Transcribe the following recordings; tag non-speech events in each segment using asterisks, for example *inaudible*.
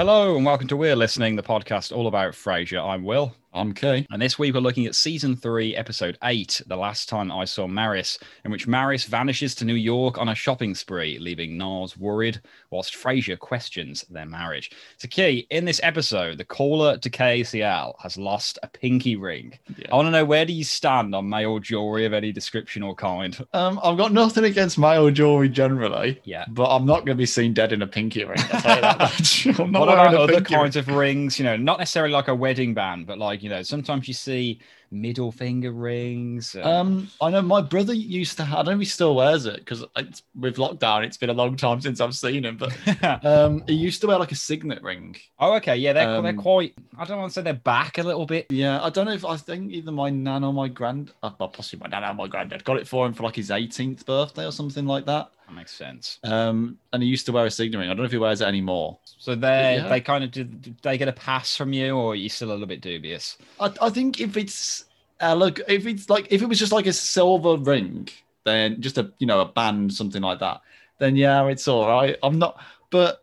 Hello and welcome to We're Listening, the podcast all about Frasier. I'm Will. I'm Kay. And this week we're looking at season three, episode eight, The Last Time I Saw Maris, in which Maris vanishes to New York on a shopping spree, leaving Nars worried, whilst Frasier questions their marriage. So, Key, in this episode, the caller to KACL has lost a pinky ring. Yeah. I want to know where do you stand on male jewelry of any description or kind? Um, I've got nothing against male jewelry generally, Yeah. but I'm not going to be seen dead in a pinky ring. I'll tell you that *laughs* much. *laughs* I'm not What about other pinky ring. kinds of rings? You know, not necessarily like a wedding band, but like, you know, sometimes you see middle finger rings. uh, Um, I know my brother used to. I don't know he still wears it because with lockdown, it's been a long time since I've seen him. But *laughs* um, he used to wear like a signet ring. oh, okay. Yeah, they're, they're Um, quite, I don't want to say they're back a little bit. Yeah, I don't know if I think either my nan or my grand, uh, well, possibly my nan or my granddad got it for him for like his 18th birthday or something like that. That makes sense. Um, and he used to wear a signet ring. I don't know if he wears it anymore. So they Yeah. they kind of did, did they get a pass from you, or are you still a little bit dubious? I, I think if it's uh, look, if it's like if it was just like a silver ring, then just a you know a band something like that, then yeah, it's all right. I'm not, but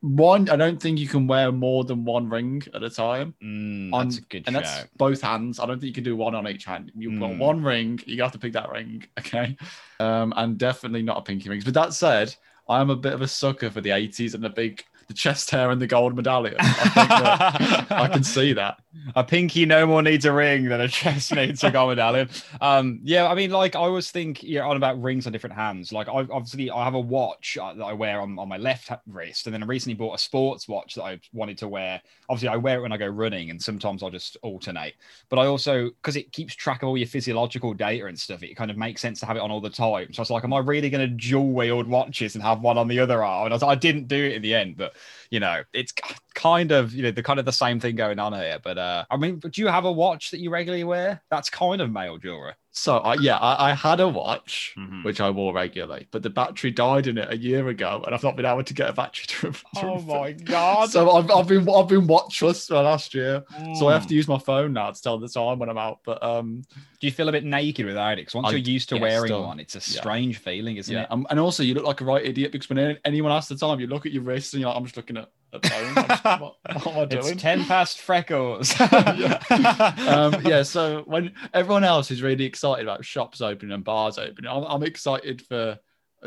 one, I don't think you can wear more than one ring at a time. Mm, On- that's a good and that's both hands. I don't think you can do one on each hand. You've got Mm. one ring, you have to pick that ring, *laughs* okay? Um, and definitely not a pinky rings. But that said, I am a bit of a sucker for the 80s and the big the chest hair and the gold medallion. I I can see that. a pinky no more needs a ring than a chest *laughs* needs a gold medallion. Um, yeah, I mean, like I always think you're on about rings on different hands. Like I obviously I have a watch uh, that I wear on, on my left wrist, and then I recently bought a sports watch that I wanted to wear. Obviously, I wear it when I go running, and sometimes I'll just alternate. But I also because it keeps track of all your physiological data and stuff, it kind of makes sense to have it on all the time. So I was like, am I really going to dual wield watches and have one on the other arm? And I was I didn't do it in the end, but you know, it's kind of you know the kind of the same thing going on here. But uh, I mean, do you have a watch that you regularly wear? That's kind of male jewelry. So I yeah, I, I had a watch Mhm. which I wore regularly, but the battery died in it a year ago, and I've not been able to get a battery to. *laughs* to Oh my god! So I've, I've been I've been watchless for last year, so I have Mm. to use my phone now to tell the time when I'm out. But um, Do you feel a bit naked without it? Because once I- you're used to yeah, wearing still. one, it's a Yeah. strange feeling, isn't yeah, it? um, and also you look like a right idiot because when anyone asks the time, you look at your wrist and you're like, I'm just looking at at. I'm just- *laughs* what, what am I It's ten past freckles. *laughs* *laughs* um, yeah, so when everyone else is really excited about shops opening and bars opening, I'm, I'm excited for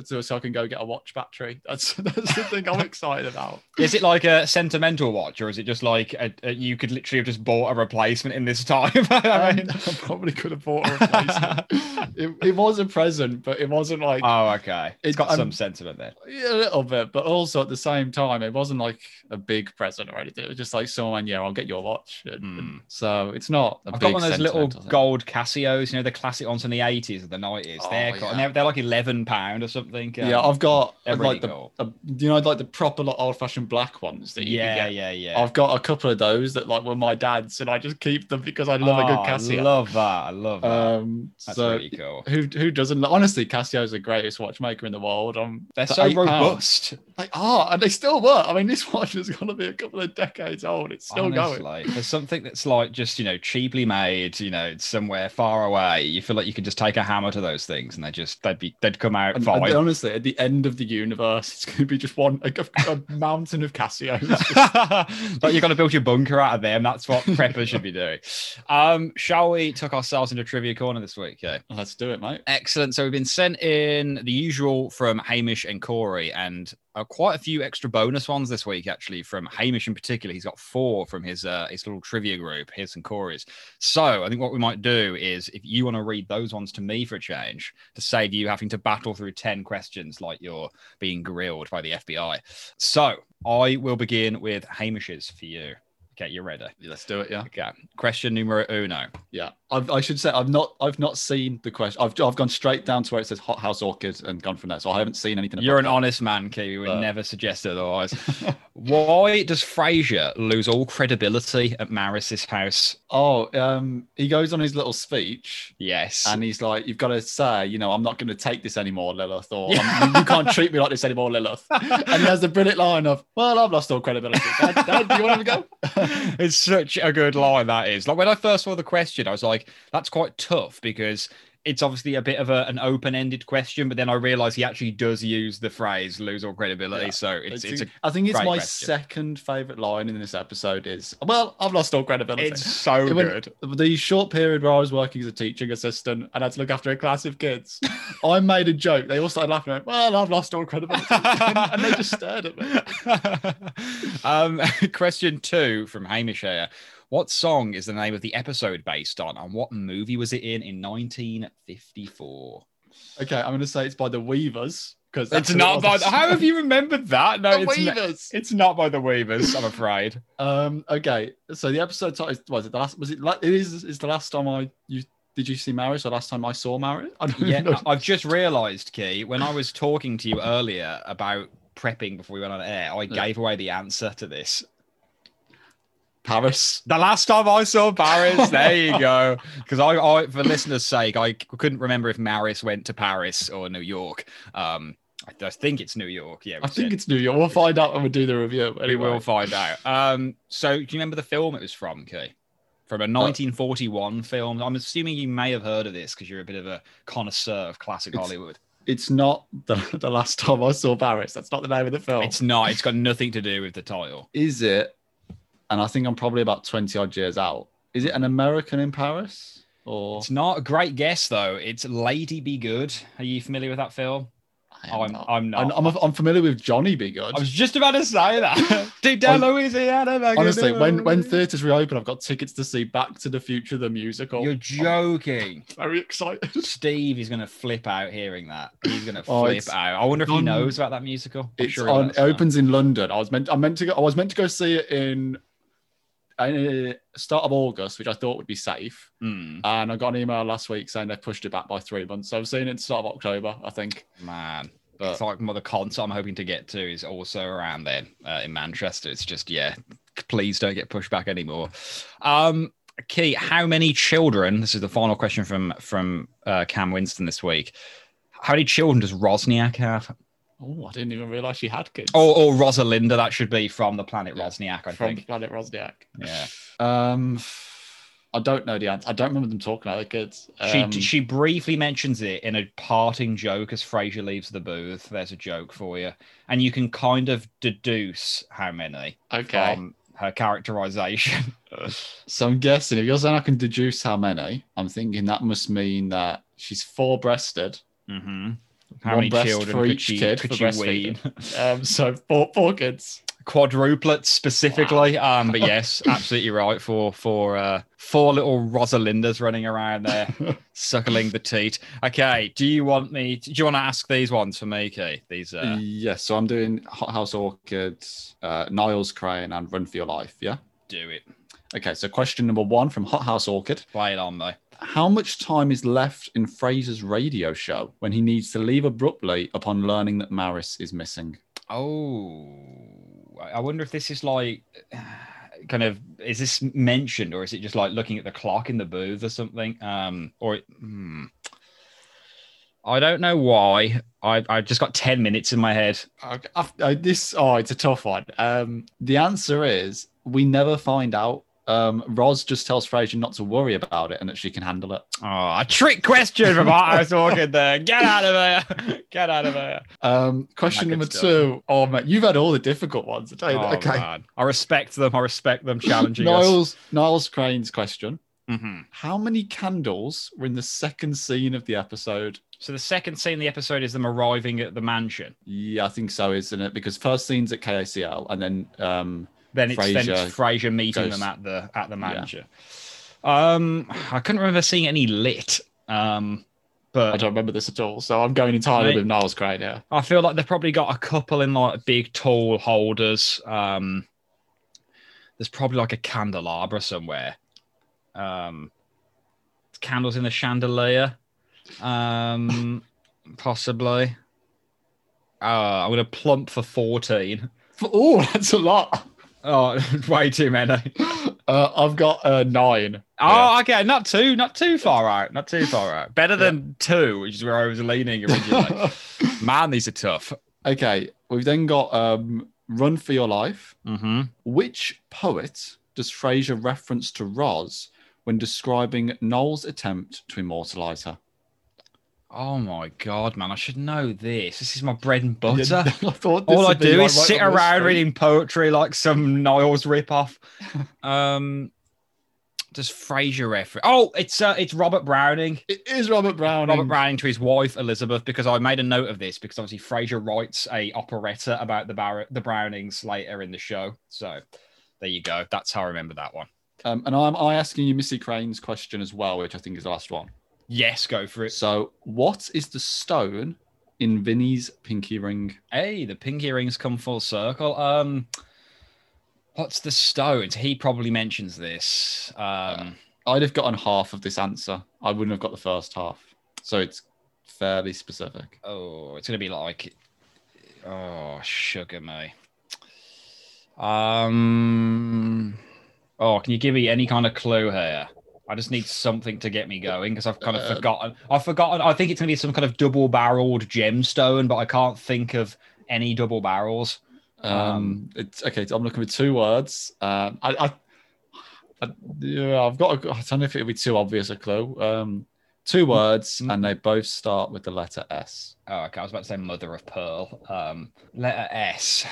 so, so I can go get a watch battery. *laughs* That's that's the thing I'm excited about. Is it like a sentimental watch, or is it just like a, a- you could literally have just bought a replacement in this time? *laughs* I Um, *laughs* I probably could have bought a replacement. it, it was a present, but it wasn't like oh, okay. It's It- got um, some sentiment there. yeah, a little bit, but also at the same time, it wasn't like a big present or anything. It was just like someone, yeah, I'll get your watch. And- and Hmm. So it's not. A I've got one of those little gold Casios, you know, the classic ones from the 80s or the 90s. Oh, they're, and yeah. they're, they're like 11 pound or something. Yeah, um, I've got really like the uh, you know like the proper like, old-fashioned black ones that you can yeah, get. yeah, yeah. I've got a couple of those that like were my dad's, and I just keep them because I love a good Oh, Casio. I love that. I love that. um, That's so really cool. who who doesn't? Honestly, Casio's the greatest watchmaker in the world. Um, They're so eight pounds- robust. Like, oh, and they still work. I mean, this watch is going to be a couple of decades old. It's still going. Honestly, for something that's like just you know cheaply made, you know, somewhere far away, you feel like you could just take a hammer to those things and they just they'd be they'd come out And, fine. and *laughs* honestly, at the end of the universe, it's going to be just one a, a mountain of Casios. *laughs* like you're gonna build your bunker out of them. That's what preppers should be doing. Um, shall we tuck ourselves into trivia corner this week? Yeah. Let's do it, mate. Excellent. So we've been sent in the usual from Hamish and Corey, and uh, quite a few extra bonus ones this week, actually, from Hamish in particular. He's got four from his uh, his little trivia group, his and Corey's. So I think what we might do is, if you want to read those ones to me for a change, to save you having to battle through ten questions like you're being grilled by the FBI. So I will begin with Hamish's for you. Okay, you're ready? Let's do it. Yeah. Okay. Question numero uno. Yeah, I've, I should say I've not I've not seen the question. I've I've gone straight down to where it says Hot House Orchid and gone from there. So I haven't seen anything. You're an about honest man. We would Uh. never suggest otherwise. *laughs* Why does Frasier lose all credibility at Maris's house? oh, um, he goes on his little speech Yes. and he's like, "You've got to say, you know, I'm not going to take this anymore, Lilith, or "I'm- you, you can't treat me like this anymore, Lilith." *laughs* and he has the brilliant line of, "Well, I've lost all credibility. Dad, Dad do you want to go?" *laughs* it's such a good line that is. Like when I first saw the question, I was like, that's quite tough because it's obviously a bit of a, an open-ended question, but then I realise he actually does use the phrase "lose all credibility." Yeah. So it's it's a, I think it's my question. second favorite line in this episode is, "Well, I've lost all credibility." it's so It went- good. the short period where I was working as a teaching assistant and I had to look after a class of kids, I made a joke. They all started laughing. Went, well, I've lost all credibility, *laughs* and they just stared at me. *laughs* um, *laughs* question two from Hamish here. What song is the name of the episode based on, and what movie was it in in 1954? Okay, I'm going to say it's by the Weavers because It's not by. The, how have you remembered that? No, the it's not, Weavers? it's not by the Weavers. I'm afraid. *laughs* Um. Okay. So the episode title was it the last? Was it? la- It is. Is the last time I you did you see Maris or last time I saw Maris? I don't Yeah, know. I- I've just realised, Key, when I was talking to you earlier about prepping before we went on air, I Yeah. gave away the answer to this. Paris. The last time I saw Paris, there you go. Because I, I, for listeners' sake, I couldn't remember if Maris went to Paris or New York. Um, I, I think it's New York. Yeah, I think said- it's New York. We'll find out when we do the review. We will find out. Um, so do you remember the film it was from, Key? From a 1941 film. I'm assuming you may have heard of this because you're a bit of a connoisseur of classic Hollywood. It's not the, *laughs* the last time I saw Paris. That's not the name of the film. It's not. It's got nothing to do with the title. is it? And I think I'm probably about 20 odd years out. Is it an American in Paris? Or It's not a great guess though. It's Lady Be Good. Are you familiar with that film? I am I'm not. I'm not. I'm, I'm, I'm familiar with Johnny Be Good. I was just about to say that. *laughs* Deep down Hon- Louisiana. Honestly, when when theatres reopen, I've got tickets to see Back to the Future the musical. You're joking. I'm very excited. Steve is going to flip out hearing that. He's going *laughs* to Oh, flip out. I wonder if he knows about that musical. It's sure on. It opens in London. I was meant. I meant to go. I was meant to go see it in. Uh, start of August, which I thought would be safe, Hmm, and I got an email last week saying they pushed it back by three months. So I'm seeing it start of October, I think. man. But It's like the concert I'm hoping to get to is also around there uh, in Manchester. It's just yeah, please don't get pushed back anymore. Um, Key, how many children? This is the final question from from uh, Cam Winston this week. How many children does Rosniak have? Oh, I didn't even realize she had kids. Or, or Rosalinda? That should be from the planet Rosniak, I from think. Planet Rosniak. Yeah. Um, *sighs* I don't know the answer. I don't remember them talking about the kids. She Um, she briefly mentions it in a parting joke as Frasier leaves the booth. There's a joke for you, and you can kind of deduce how many okay. from her characterization. *laughs* So I'm guessing if you're saying I can deduce how many, I'm thinking that must mean that she's four breasted. How One many children for could each she, kid could for she wean? *laughs* Um, so four four kids. Quadruplets specifically. Um, but yes, *laughs* absolutely right for for uh, four little Rosalindas running around there, *laughs* suckling the teat. Okay, do you want me? Do you want to ask these ones for me, Key? These uh, yes. So I'm doing Hot House Orchid, uh, Niles Crane, and Run for Your Life. Yeah. do it. Okay. So question number one from Hot House Orchid. Play it on though. How much time is left in Frasier's radio show when he needs to leave abruptly upon learning that Maris is missing? Oh, I I wonder if this is like kind of is this mentioned or is it just like looking at the clock in the booth or something? Um, or hmm. I don't know why. I I just got ten minutes in my head. I've- uh, this oh, it's a tough one. Um, the answer is we never find out. Um, Roz just tells Frasier not to worry about it and that she can handle it. Oh, a trick question from House Orchid there. Get *laughs* out of there. Get out of there. Um, question number two. Oh man, you've had all the difficult ones. I tell you Oh. Okay. man. I respect them. I respect them challenging us. Niles Niles Crane's question. Mhm. How many candles were in the second scene of the episode? So the second scene of the episode is them arriving at the mansion. Yeah, I think so, isn't it? Because first scene's at KACL and then um Then it's then Frasier it's Frasier meeting goes- them at the at the mansion. Um, I couldn't remember seeing any lit. Um, but I don't remember this at all. So I'm going entirely Right. with Niles Crane here. I feel like they've probably got a couple in like big tall holders. Um, there's probably like a candelabra somewhere. Um, candles in the chandelier. Um, *laughs* possibly. Uh, I'm gonna plump for 14. Oh, that's a lot. Oh, *laughs* way too many. Uh, I've got uh, nine. Oh, okay, not too, not too far out, not too far out. Better than two, which is where I was leaning originally. *laughs* Man, these are tough. okay, we've then got um, Run for Your Life. Mm-hmm. Which poet does Frasier reference to Roz when describing Noel's attempt to immortalize her? Oh my god, man! I should know this. This is my bread and butter. *laughs* I thought this All I do like, is right sit around reading poetry like some Niles ripoff. *laughs* um, does Frasier reference? Oh, it's uh, it's Robert Browning. It is Robert Browning. Robert Browning to his wife Elizabeth because I made a note of this because obviously Frasier writes a operetta about the Bar- the Brownings later in the show. So there you go. That's how I remember that one. Um, and I'm I asking you Missy Crane's question as well, which I think is the last one. Yes, go for it. So, what is the stone in Vinny's pinky ring? Hey, the pinky rings come full circle. Um, what's the stones? He probably mentions this. Um, I'd have gotten half of this answer. I wouldn't have got the first half. So it's fairly specific. oh, it's gonna be like, oh, sugar me. Um, oh, can you give me any kind of clue here? I just need something to get me going because I've kind of Uh, forgotten. I've forgotten. I think it's gonna be some kind of double-barreled gemstone, but I can't think of any double barrels. Um, it's okay. I'm looking for two words. Um, I, I, I yeah, I've got. A, I don't know if it'll be too obvious a clue. Um, two words, Mm. and they both start with the letter S. Oh, okay. I was about to say mother of pearl. Um, letter S.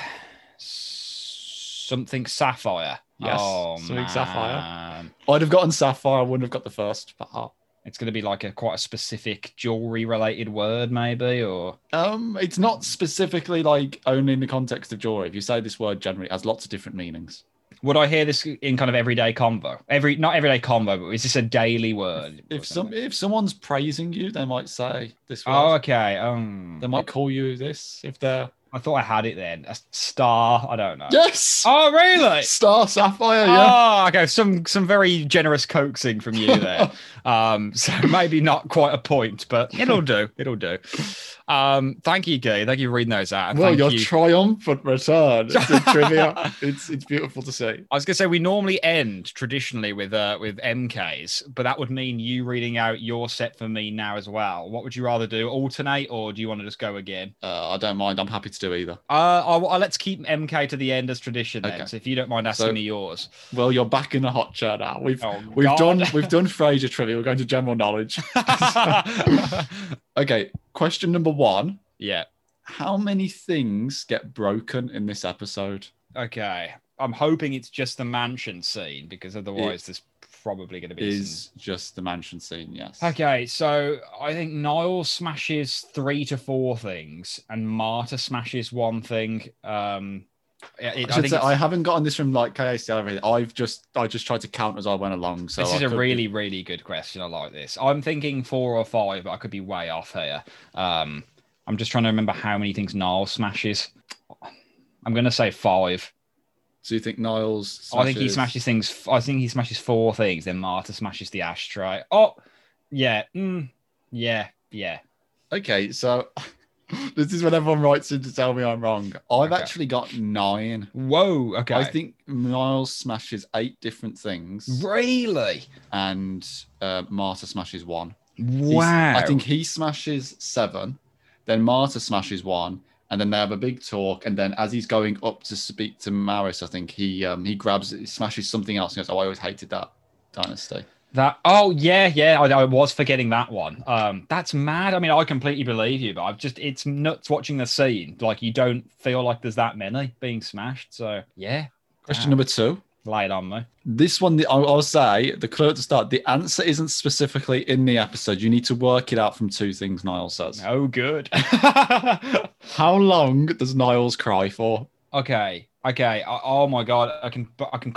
Something sapphire. Yes, Oh, something sapphire. I'd have gotten sapphire. I wouldn't have got the first part. It's going to be like a quite a specific jewelry related word, maybe, or Um, it's not specifically like only in the context of jewelry. If you say this word generally, it has lots of different meanings. would I hear this in kind of everyday convo? Every not everyday convo, but is this a daily word? If some if someone's praising you, they might say this word. Oh, okay. Um, They might call you this if they're I thought I had it then. A star. I don't know. yes. Oh, really? Star sapphire, yeah. Oh, okay. Some some very generous coaxing from you there. *laughs* um, *laughs* so maybe not quite a point, but *laughs* it'll do. It'll do. Um, thank you, Guy. Thank you for reading those out. well, thank your you. triumphant return to trivia. *laughs* It's it's beautiful to see. I was gonna say we normally end traditionally with uh with MKs, but that would mean you reading out your set for me now as well. What would you rather do? Alternate, or do you want to just go again? Uh, I don't mind. I'm happy to do either. Uh, I'll, I'll- let's keep MK to the end as tradition then. Okay. So if you don't mind asking So- me yours. Well, you're back in the hot chair now. We've Oh, we've God. done we've done Frasier trivia. We're going to general knowledge. *laughs* *laughs* Okay, question number one. yeah. How many things get broken in this episode? Okay. I'm hoping it's just the mansion scene because otherwise there's probably going to be some- Is just the mansion scene, yes. Okay, so I think Niles smashes three to four things, and Marta smashes one thing. Um, it- I, I say, I haven't gotten this from like everything. I've just I just tried to count as I went along. So this is a could be- really, really good question. I like this. I'm thinking four or five, but I could be way off here. Um, I'm just trying to remember how many things Niles smashes. I'm going to say five. So you think Niles? I think he smashes things. I think he smashes four things. Then Marta smashes the ashtray. Oh, yeah, mm, yeah, yeah. Okay, so *laughs* this is when everyone writes in to tell me I'm wrong. I've Okay. actually got nine. Whoa. Okay. I think Niles smashes eight different things, really. and uh, Marta smashes one. He's- Wow. I think he smashes seven, then Marta smashes one, and then they have a big talk. And then as he's going up to speak to Maris, I think he um, he grabs he smashes something else. And goes, "Oh, I always hated that dynasty." That. Oh yeah, yeah. I, I was forgetting that one. Um, that's mad. I mean, I completely believe you, but I've just it's nuts watching the scene. Like you don't feel like there's that many being smashed. So yeah. Question Damn. number two. Lay it on me. This one, the- I'll, I'll say the clue at the start. The answer isn't specifically in the episode. You need to work it out from two things. Niles says. Oh, good. *laughs* How long does Niles cry for? okay. Okay. Oh my god. I can. I can.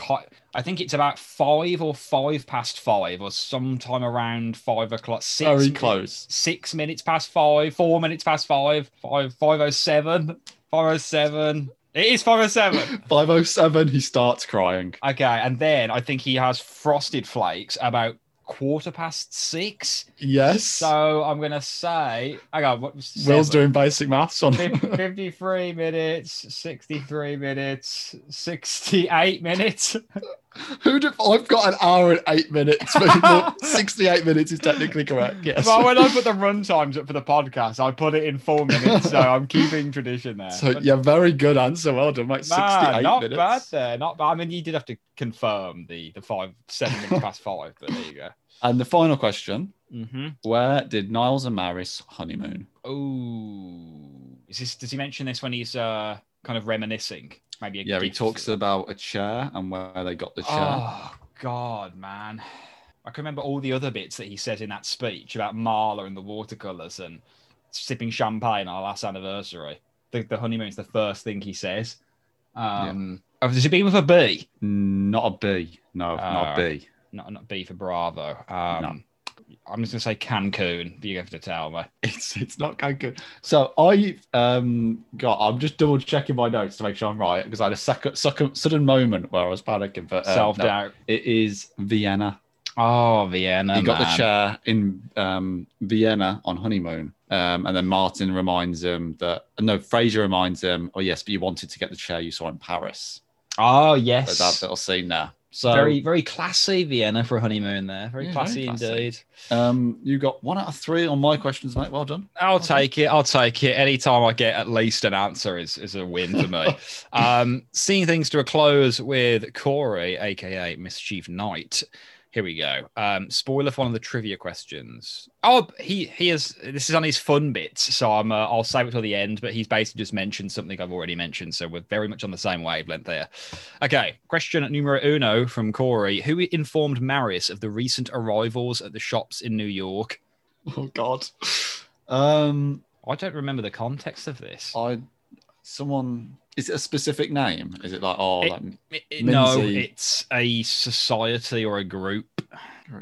I think it's about five or five past five, or sometime around five o'clock. Six. Very close. Six minutes past five. Four minutes past five. Five. Five oh seven. Five oh seven. It is five oh seven. *laughs* 507, he starts crying. Okay, and then I think he has frosted flakes about quarter past six. Yes. So I'm gonna say, hang on, what Will's doing basic maths on. Fif- *laughs* 53 minutes, 63 minutes, 68 minutes. *laughs* Who'd have, I've got an hour and eight minutes, but *laughs* 68 minutes is technically correct. Yes. Well, when I put the run times up for the podcast, I put it in four minutes, so I'm keeping tradition there. So, But, yeah, very good answer. Well done, mate. 68 man, not minutes. bad there, not bad. I mean, you did have to confirm the the five seven minutes past five, but there you go. And the final question Mm-hmm. Where did Niles and Maris honeymoon? Oh, is this? Does he mention this when he's uh kind of reminiscing? Maybe a Yeah, he talks about a chair and where they got the chair. Oh God, man! I can remember all the other bits that he says in that speech about Marla and the watercolors and sipping champagne on our last anniversary. The, the honeymoon's the first thing he says. Um, oh, does it begin with a B? Not a B. No, not Uh, a B. Not not B for Bravo. Um, I'm just gonna say Cancun, but you have to tell me. *laughs* It's it's not Cancun. So I um got. I'm just double checking my notes to make sure I'm right because I had a second, second sudden moment where I was panicking. But uh, Self no, doubt. it is Vienna. Oh, Vienna. he got the chair in um, Vienna on honeymoon, um, and then Martin reminds him that no, Frasier reminds him. Oh yes, but you wanted to get the chair you saw in Paris. Oh So yes. that little scene there. So very very classy Vienna for a honeymoon there. Very Yeah, classy very classy. indeed. um, you got one out of three on my questions, mate. Well done. I'll Okay. take it. I'll take it. Anytime I get at least an answer is, is a win for me. *laughs* um, seeing things to a close with Corey, aka Mischief Knight. Here we go. Um, spoiler for one of the trivia questions. Oh, he he has. This is on his fun bits, so I'm. Uh, I'll save it till the end. But he's basically just mentioned something I've already mentioned, so we're very much on the same wavelength there. Okay, question numero uno from Corey: Who informed Maris of the recent arrivals at the shops in New York? Oh God. Um, I don't remember the context of this. I someone is it a specific name? Is it like oh It- like It- no, it's a society or a group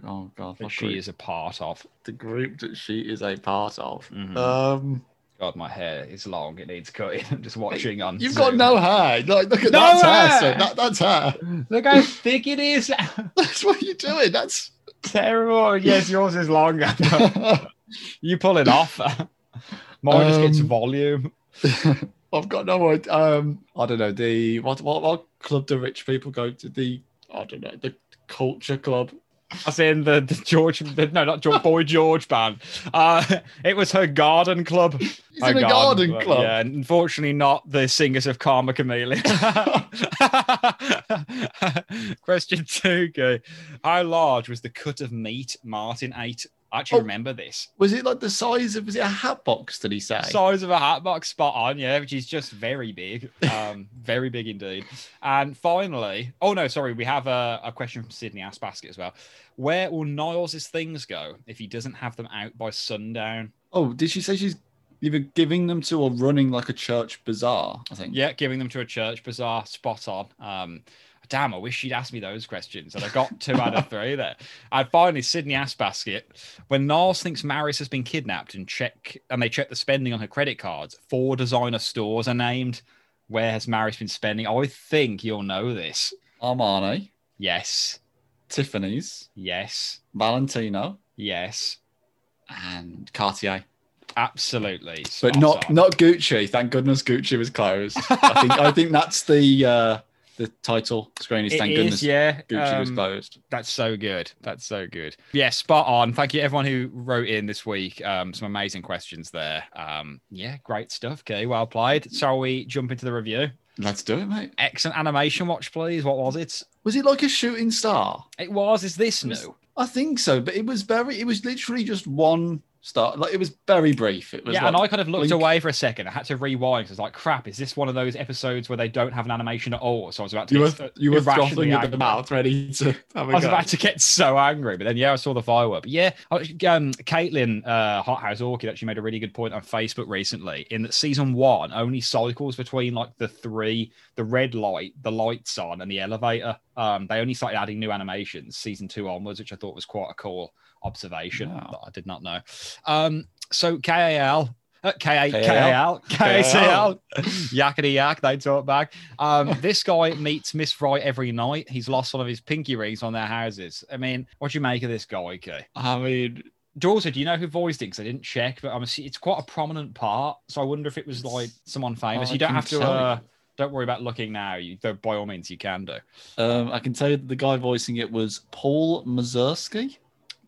oh God that she group? is a part of. the group that she is a part of. Mhm. Um, God, my hair is long; it needs cutting. *laughs* I'm just watching on. you've got no hair. Like look at No that hair. hair! So that, that's hair. Look how thick it is. *laughs* That's what you're doing. That's Terrible. Yes, yours is longer. *laughs* you pull it off. Mine just gets Um, volume. I've got no idea. Um, I don't know the what what what club do rich people go to? The I don't know the culture club. I was in the, the George, the, no, not George, Boy George band. Uh, it was her garden club. He's Her in a garden club, club. Yeah, unfortunately, not the singers of Karma Chameleon. *laughs* Question two, okay. How large was the cut of meat Martin ate? I actually Oh. remember this. Was it like the size of? Was it a hat box? Did he say? Size of a hat box, spot on, yeah, which is just very big. *laughs* Um, very big indeed. And finally, oh no, sorry, we have a, a question from Sydney Ass Basket as well. Where will Niles' things go if he doesn't have them out by sundown? Oh, did she say she's either giving them to or running like a church bazaar? I think. Yeah, giving them to a church bazaar, spot on. Um, damn, I wish she'd asked me those questions, and I got two out of three there. And finally, Sydney Ass Basket. When Niles thinks Maris has been kidnapped and check and they check the spending on her credit cards, four designer stores are named. Where has Maris been spending? I think you'll know this. Armani, Yes, Tiffany's, yes, Valentino, yes, and Cartier. absolutely. But not on. not Gucci. Thank goodness Gucci was closed. I think I think that's the uh the title screen is It thank is, goodness yeah. Gucci was um, closed. That's so good. That's so good. Yeah, spot on. Thank you everyone who wrote in this week. Um, some amazing questions there. Um, yeah, great stuff. Okay, well applied. Shall we jump into the review? Let's do it, mate. Excellent animation watch, please. What was it? Was it like a shooting star? It was. Is this new? I think so, but it was very it was literally just one star. Like it was very brief. It was Yeah, like, and I kind of looked blink. away for a second. I had to rewind. 'cause I was like, "Crap! Is this one of those episodes where they don't have an animation at all?" So I was about to you were get you were frothing at the mouth, ready to have a I was go. about to get so angry, but then yeah, I saw the firework. But yeah, um, Caitlin uh, Hot House Orchid actually made a really good point on Facebook recently. In that season one only cycles between like the three, the red light, the lights on, and the elevator. Um, they only started adding new animations season two onwards, which I thought was quite a cool observation Wow. that I did not know. Um, so KAL. Uh, K A K A KAL. L K A C L *laughs* yakety yak they talk back um this guy meets miss right every night he's lost one of his pinky rings on their houses i mean what do you make of this guy okay I mean, Daughter, do you know who voiced it? Because I didn't check, but I'm it's quite a prominent part. So I wonder if it was like someone famous. You don't have to. Uh, Don't worry about looking now. You, though, by all means, you can do. Um, I can tell you that the guy voicing it was Paul Mazursky.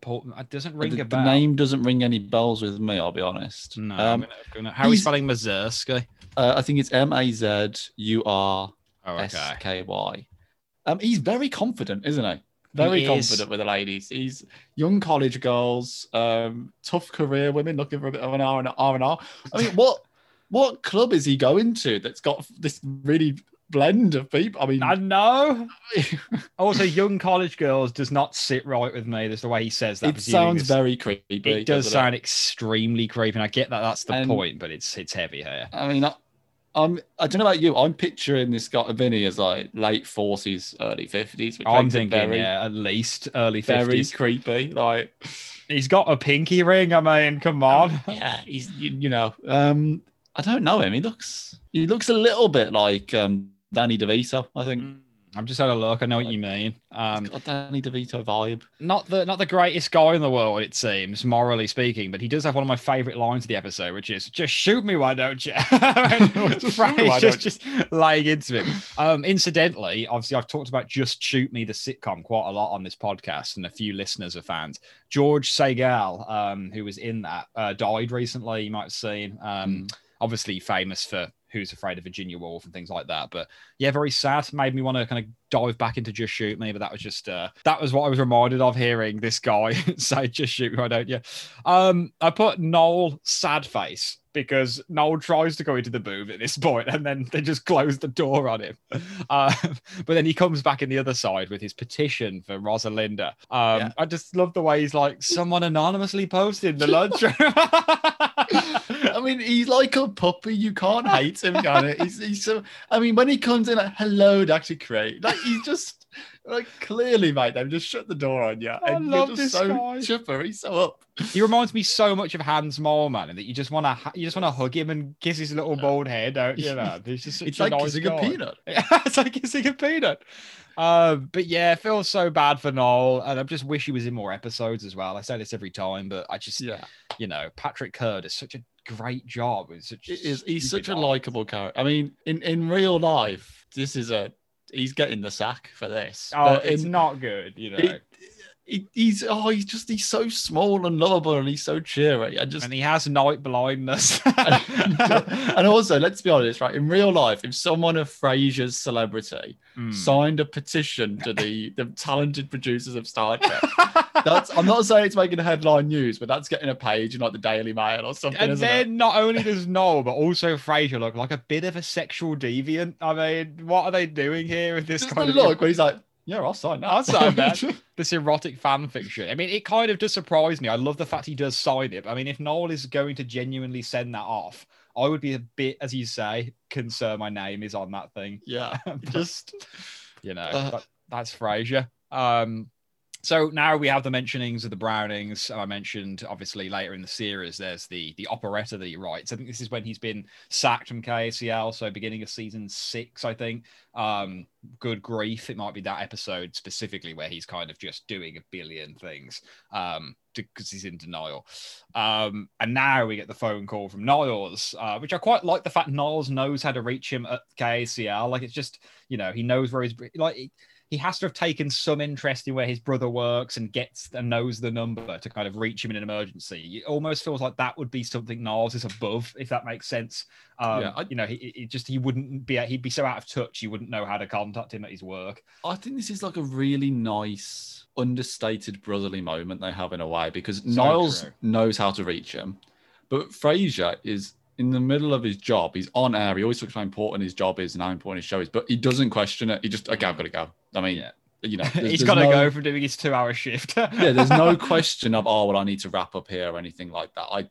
Paul, it doesn't ring the, a the name doesn't ring any bells with me. I'll be honest. No. I'm Um, I'm gonna- how are we he's- spelling Mazursky? uh, I think it's M A Z U R S K Y. Oh. Um, he's very confident, isn't he? Very He is. confident with the ladies. He's young college girls, um, tough career women looking for a bit of an R and R and R. I mean, what what club is he going to that's got this really blend of people? I mean, I know. *laughs* Also, young college girls does not sit right with me. That's the way he says that. it sounds very creepy. It does sound extremely creepy, and I get that that's the point, but it's it's heavy here. I mean, I, I'm. I don't know about you. I'm picturing this guy Vinny as like late forties, early fifties. I'm thinking, very, yeah, at least early very fifties. creepy. Like, He's got a pinky ring. I mean, come on. *laughs* yeah, he's you, you know. Um, I don't know him. He looks. He looks a little bit like um Danny DeVito. I think. I'm just had a look. I know what you mean. Um, got Danny DeVito vibe. not the not the greatest guy in the world, it seems, morally speaking, but he does have one of my favorite lines of the episode, which is "Just shoot me, why don't you?" *laughs* Just *laughs* shoot me, why just, just laying into him. Um, incidentally, obviously, I've talked about "Just Shoot Me" the sitcom quite a lot on this podcast, and a few listeners are fans. George Segal, um, who was in that, uh, died recently. You might have seen. Um, Obviously, famous for Who's Afraid of Virginia Woolf and things like that. But yeah, very sad. Made me want to kind of dive back into Just Shoot Me, but that was just uh, that was what I was reminded of hearing this guy *laughs* say Just Shoot Me, why don't you? Um, I put Noel sad face because Noel tries to go into the booth at this point and then they just close the door on him. *laughs* Uh, but then he comes back in the other side with his petition for Rosalinda. Um, Yeah. I just love the way he's like, someone anonymously posted the *laughs* lunchroom. I mean, he's like a puppy. You can't hate him, can it? He's, he's so. I mean, when he comes in, like, hello, Dr. Craig. Like he's just like clearly, mate. They've just shut the door on you, I and love you're this so guy. chipper. He's so up. He reminds me so much of Hans Moleman, and that you just want to you just want to hug him and kiss his little bald head, don't you? *laughs* Know? He's just such It's a like nice kissing guy. a peanut. *laughs* it's like kissing a peanut. Um, but yeah, it feels so bad for Noel, and I just wish he was in more episodes as well. I say this every time, but I just, Yeah, you know, Patrick Kerr is such a great job. It's such it is. He's such a likable character. I mean, in in real life, this is a. He's getting the sack for this. Oh, But it's in- not good, you know. it- he, he's oh, he's just he's so small and lovable, and he's so cheery. I just and he has night blindness. *laughs* *laughs* and also, let's be honest, right? In real life, if someone of Frasier's celebrity Hmm. signed a petition to the the talented producers of Star Trek, *laughs* that's I'm not saying it's making headline news, but that's getting a page in like the Daily Mail or something. And then it? not only does Noel, but also Frasier look like a bit of a sexual deviant. I mean, what are they doing here with this just kind the of look when he's like, "Yeah, I'll sign that." I'll sign that. *laughs* this erotic fan fiction? I mean, it kind of does surprise me. I love the fact he does sign it. I mean, if Noel is going to genuinely send that off, I would be a bit, as you say, concerned my name is on that thing. yeah, But, *laughs* just you know, Uh. that- that's Frasier. Um, so now we have the mentionings of the Brownings. I mentioned obviously later in the series, there's the the operetta that he writes. I think this is when he's been sacked from KACL. so beginning of season six, I think. Um, good grief, it might be that episode specifically where he's kind of just doing a billion things um, because he's in denial. Um, and now we get the phone call from Niles, uh, which I quite like the fact Niles knows how to reach him at KACL. Like it's just you know he knows where he's like. He, he has to have taken some interest in where his brother works and gets and knows the number to kind of reach him in an emergency. It almost feels like that would be something Niles is above, if that makes sense. Um, Yeah, I- you know, he, he just he wouldn't be he'd be so out of touch, you wouldn't know how to contact him at his work. I think this is like a really nice, understated brotherly moment they have in a way because Niles true. knows how to reach him, but Frasier is in the middle of his job. He's on air. He always talks about how important his job is and how important his show is, but he doesn't question it. He just, okay, I've got to go. I mean, Yeah. you know, *laughs* he's got to no- go from doing his two-hour shift. *laughs* yeah, there's no question of, oh, well, I need to wrap up here or anything like that. I,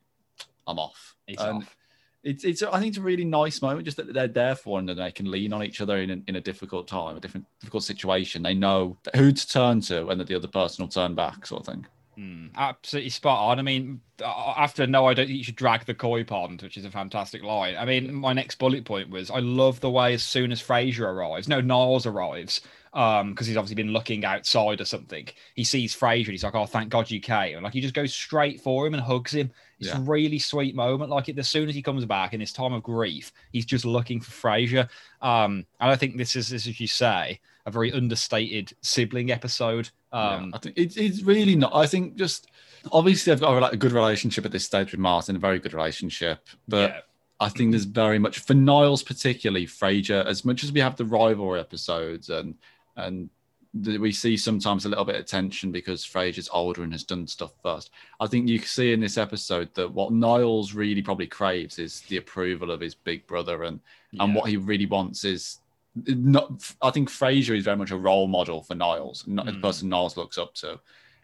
I'm off. He's And off. It's, it's, I think it's a really nice moment, just that they're there for one another. They can lean on each other in in a difficult time, a different difficult situation. They know who to turn to, and that the other person will turn back, sort of thing. Mm, absolutely spot on. I mean, after no, I don't think you should drag the koi pond, which is a fantastic line. I mean, my next bullet point was I love the way as soon as Frasier arrives, no, Niles arrives, um, because he's obviously been looking outside or something. He sees Frasier and he's like, "Oh, thank God you came!" And like he just goes straight for him and hugs him. It's Yeah. a really sweet moment. Like it, as soon as he comes back in his time of grief, he's just looking for Frasier. Um, and I think this is, as you say, a very understated sibling episode. Yeah, Um, I think it's, it's really not. I think just obviously I've got a, rela- a good relationship at this stage with Martin, a very good relationship. But yeah, I think there's very much for Niles, particularly Frasier. As much as we have the rivalry episodes and and we see sometimes a little bit of tension because Frasier's older and has done stuff first. I think you can see in this episode that what Niles really probably craves is the approval of his big brother, and and what he really wants is not. I think Frasier is very much a role model for Niles, not the Mm. person Niles looks up to,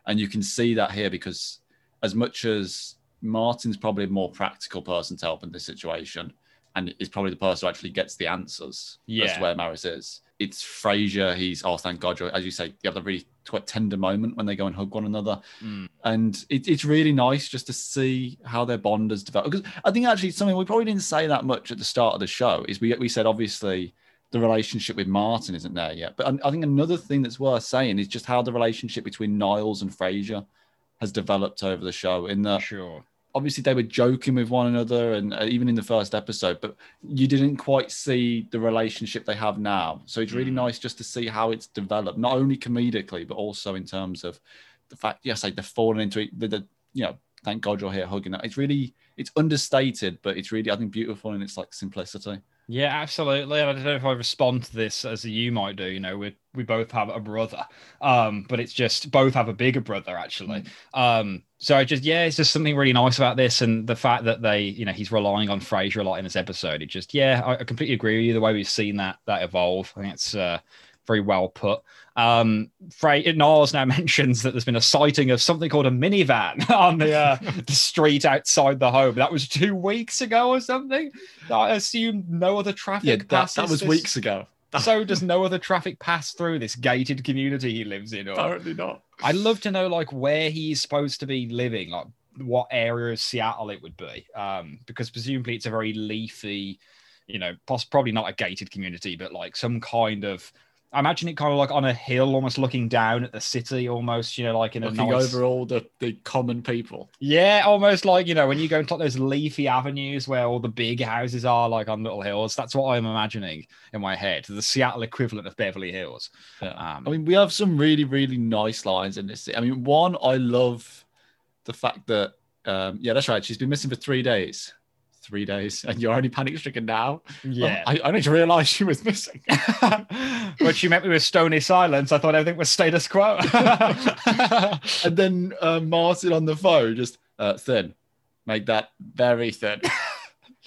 and you can see that here because as much as Martin's probably a more practical person to help in this situation, and is probably the person who actually gets the answers as to where Maris is. It's Frasier. He's oh thank God, as you say, you have a really quite tender moment when they go and hug one another Mm. and it, it's really nice just to see how their bond has developed. Because I think actually something we probably didn't say that much at the start of the show is we we said obviously the relationship with Martin isn't there yet, but I, I think another thing that's worth saying is just how the relationship between Niles and Frasier has developed over the show. In that sure. Obviously they were joking with one another, and uh, even in the first episode, but you didn't quite see the relationship they have now. So it's really Mm. nice just to see how it's developed, not only comedically but also in terms of the fact, yes, like they're falling into it. The, the you know, thank God you're here hugging that. It's really it's understated, but it's really I think beautiful in its like simplicity. Yeah, absolutely. And I don't know if I respond to this as you might do. You know, we we both have a brother, um, but it's just both have a bigger brother actually. Um, so I just yeah, it's just something really nice about this, and the fact that they, you know, he's relying on Frasier a lot in this episode. It just yeah, I, I completely agree with you. The way we've seen that that evolve, I think it's uh, very well put. Um, Frey Niles now *laughs* mentions that there's been a sighting of something called a minivan *laughs* on the uh, *laughs* the street outside the home. That was two weeks ago or something. I assume no other traffic Yeah, that, that was this- weeks ago. So does no other traffic pass through this gated community he lives in? Or Apparently not. I'd love to know like where he's supposed to be living, like what area of Seattle it would be, um, because presumably it's a very leafy, you know, poss- probably not a gated community, but like some kind of. I imagine it kind of like on a hill, almost looking down at the city, almost, you know, like in a nice, over all the, the common people. yeah, almost like you know when you go into like those leafy avenues where all the big houses are, like on little hills. That's what I'm imagining in my head. The Seattle equivalent of Beverly Hills. Yeah. Um, I mean, we have some really, really nice lines in this. I mean, one, I love the fact that, um, yeah, that's right. She's been missing for three days. Three days, and you're only panic stricken now. yeah. I, I didn't realize she was missing. *laughs* when she met me with stony silence, I thought everything was status quo. *laughs* and then uh, Martin on the phone just uh, thin, make that very thin.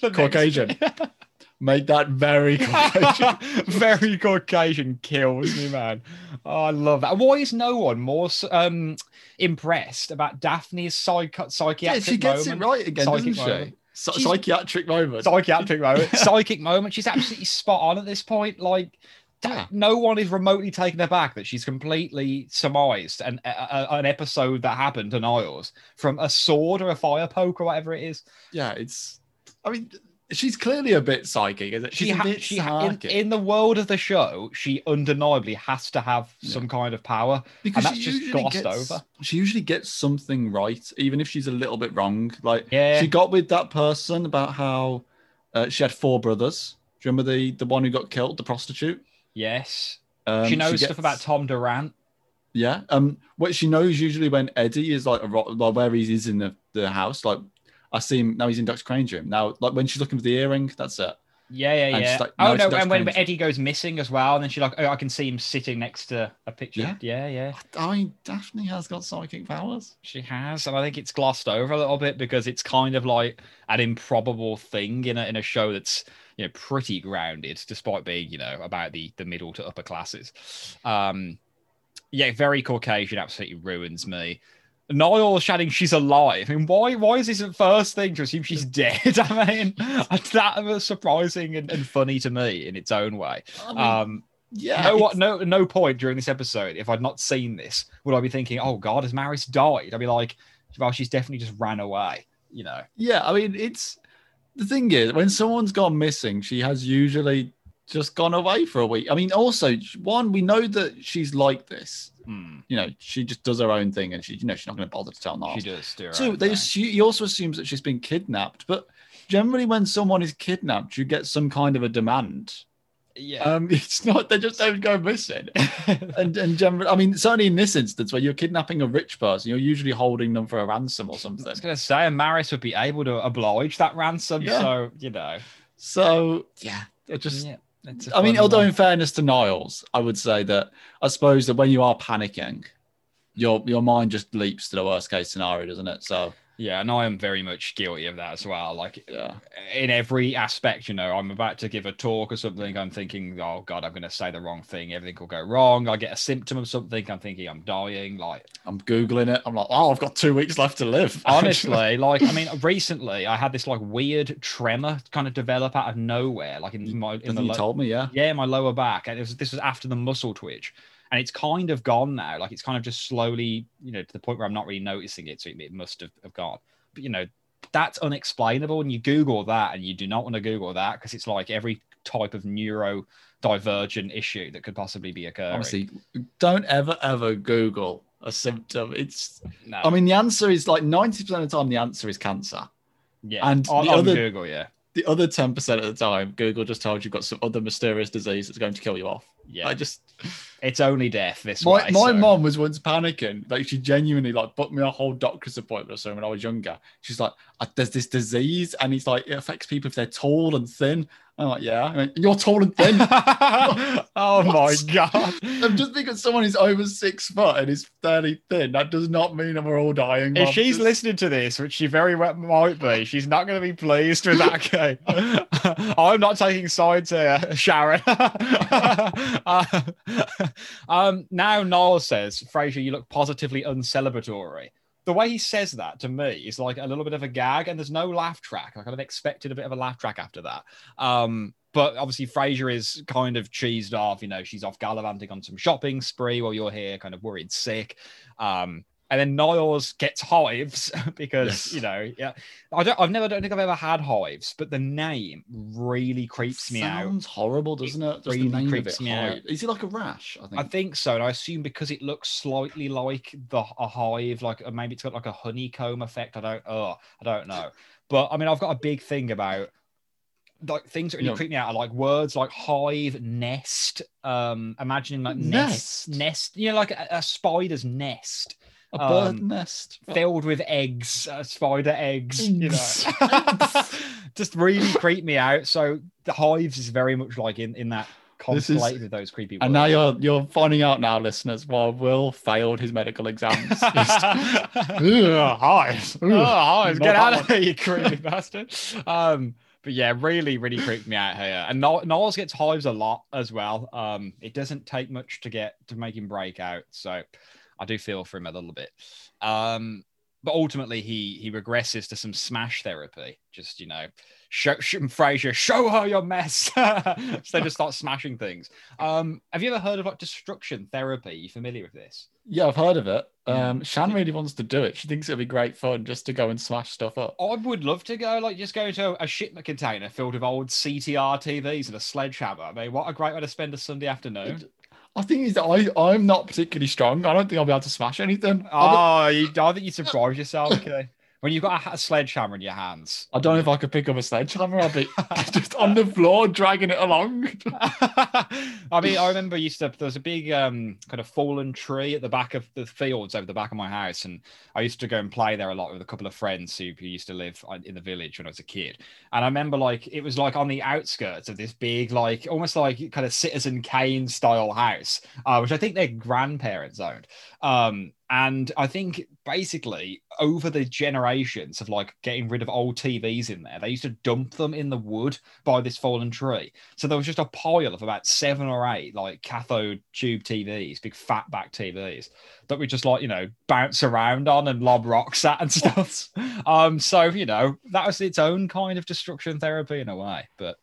*laughs* Caucasian. Make that very Caucasian. Very Caucasian kills me, man. Oh, I love that. Why is no one more um, impressed about Daphne's psych- yeah, psychiatric she gets moment? it right again, doesn't she? moment. She's- psychiatric moment. psychiatric *laughs* moment, psychic moment. She's absolutely spot on at this point. Like, Yeah. no one is remotely taken aback that she's completely surmised an a, a- an episode that happened to Niles from a sword or a fire poke or whatever it is. yeah, it's. I mean, she's clearly a bit psychic, isn't it? She's she ha- bit she ha- in, in the world of the show, she undeniably has to have Yeah. some kind of power. because that's just glossed gets, over. She usually gets something right, even if she's a little bit wrong. Like Yeah. she got with that person about how uh, she had four brothers. Do you remember the the one who got killed, the prostitute? Yes, Um, she knows gets- stuff about Tom Durant. Yeah. Um. What she knows usually when Eddie is like, a, ro- like where he is in the, the house. Like I see him now. He's in Dr. Crane's room now. Like when she's looking for the earring, that's it. Yeah, yeah, And yeah. like, no, oh no, and when Eddie goes missing as well, and then she's like, "Oh, I can see him sitting next to a picture." Yeah. yeah, yeah. I mean, Daphne has got psychic powers. She has, and I think it's glossed over a little bit because it's kind of like an improbable thing in a in a show that's you know pretty grounded, despite being you know about the the middle to upper classes. Um, yeah, very Caucasian, absolutely ruins me. Niles shouting she's alive. I mean, why why is this the first thing to assume she's dead? *laughs* I mean, that was surprising and, and funny to me in its own way. I mean, Um, yeah. no, what, no, no point during this episode, if I'd not seen this, would I be thinking, "Oh God, has Maris died?" I'd be like, "Well, she's definitely just ran away." You know? Yeah, I mean, it's the thing is when someone's gone missing, she has usually just gone away for a week. I mean, also one, we know that she's like this. Hmm, You know, she just does her own thing, and she, you know, she's not going to bother to tell Niles. she does. Do her they assume, he also assumes that she's been kidnapped, but generally, when someone is kidnapped, you get some kind of a demand. yeah. Um, *laughs* it's not they just don't go missing. *laughs* And and generally, I mean, certainly in this instance, where you're kidnapping a rich person, you're usually holding them for a ransom or something. I was going to say, and Maris would be able to oblige that ransom. Yeah. So, you know. So yeah, it just. yeah, I mean, although one. in fairness to Niles, I would say that I suppose that when you are panicking, your your mind just leaps to the worst case scenario, doesn't it? So Yeah, and I am very much guilty of that as well. Like yeah, in every aspect, you know, I'm about to give a talk or something. I'm thinking, oh God, I'm going to say the wrong thing. Everything will go wrong. I get a symptom of something. I'm thinking I'm dying. Like, I'm googling it. I'm like, oh, I've got two weeks left to live. *laughs* honestly, like, I mean, recently I had this like weird tremor kind of develop out of nowhere, like in my, in the you lo- told me, yeah. yeah, my lower back. And it was, this was after the muscle twitch. And it's kind of gone now. Like, it's kind of just slowly, you know, to the point where I'm not really noticing it. So it, it must have, have gone. But, you know, that's unexplainable. And you Google that, and you do not want to Google that because it's like every type of neurodivergent issue that could possibly be occurring. Honestly, don't ever ever Google a symptom. It's. no. I mean, the answer is like ninety percent of the time. The answer is cancer. yeah, and on, the on other- Google, yeah, The other ten percent of the time, Google just tells you you've got some other mysterious disease that's going to kill you off. yeah, I just it's only death this my way. my so- mom was once panicking. Like she genuinely like booked me a whole doctor's appointment or something when I was younger. She's like, "Uh, "There's this disease, and it's like it affects people if they're tall and thin." I'm like, "Yeah, I mean, you're tall and thin." oh my god! Just because someone is over six foot and is fairly thin, that does not mean that we're all dying. If she's listening to this, which she very well might be, she's not going to be pleased with that *laughs* game. *laughs* I'm not taking sides here, Sharon. *laughs* Uh, um, now Niles says, Frasier, you look positively uncelebratory. The way he says that to me is like a little bit of a gag, and there's no laugh track. I kind of expected a bit of a laugh track after that. Um, but obviously, Frasier is kind of cheesed off. You know, she's off gallivanting on some shopping spree while you're here, kind of worried sick. Um, and then Niles gets hives *laughs* because Yes. you know, yeah, I don't, I've never, don't think I've ever had hives, but the name really creeps me out. Sounds horrible, doesn't it? Just really the name of creeps it. me Hive. out. Is it like a rash? I think. I think so, and I assume because it looks slightly like the a hive, like maybe it's got like a honeycomb effect. I don't, oh, I don't know. But I mean, I've got a big thing about like things that really Yeah. creep me out are like words like hive, nest, um, imagining like nest, Nest? nest, you know, like a, a spider's nest a bird um, nest. filled with eggs, uh, spider eggs, you know, *laughs* *laughs* just really creep me out. So the hives is very much like in in that This is- with those creepy. And now you're you're finding out now, listeners, while Will failed his medical exams. *laughs* Hives. oh, Ugh. hives, get out of here, you creepy bastard. Um, but yeah, really, really creeped me out here. And Niles gets hives a lot as well. Um, it doesn't take much to get to make him break out. So I do feel for him a little bit. Um, but ultimately he he regresses to some smash therapy. Just you know, show, show Frasier, show her your mess. *laughs* so they just start smashing things. Um, have you ever heard of like destruction therapy? you familiar with this? Yeah, I've heard of it. Yeah. Um, Shan really wants to do it. She thinks it'd be great fun just to go and smash stuff up. I would love to go, like, just go to a shipment container filled with old CTR TVs and a sledgehammer. I mean, what a great way to spend a Sunday afternoon. I think is that I I'm not particularly strong. I don't think I'll be able to smash anything. I Oh, you, I think you surprise yourself, *laughs* okay? When you've got a, a sledgehammer in your hands. I don't know if I could pick up a sledgehammer. I'd be *laughs* just on the floor dragging it along. *laughs* I mean, I remember used to there was a big um kind of fallen tree at the back of the fields over the back of my house, and I used to go and play there a lot with a couple of friends who, who used to live in the village when I was a kid. And I remember like it was like on the outskirts of this big, like almost like kind of Citizen Kane style house, uh, which I think their grandparents owned. Um, and I think basically over the generations of like getting rid of old TVs in there, they used to dump them in the wood by this fallen tree. So there was just a pile of about seven or eight like cathode tube TVs, big fat back TVs that we just like, you know, bounce around on and lob rocks at and *laughs* stuff. um, so you know, that was its own kind of destruction therapy in a way. But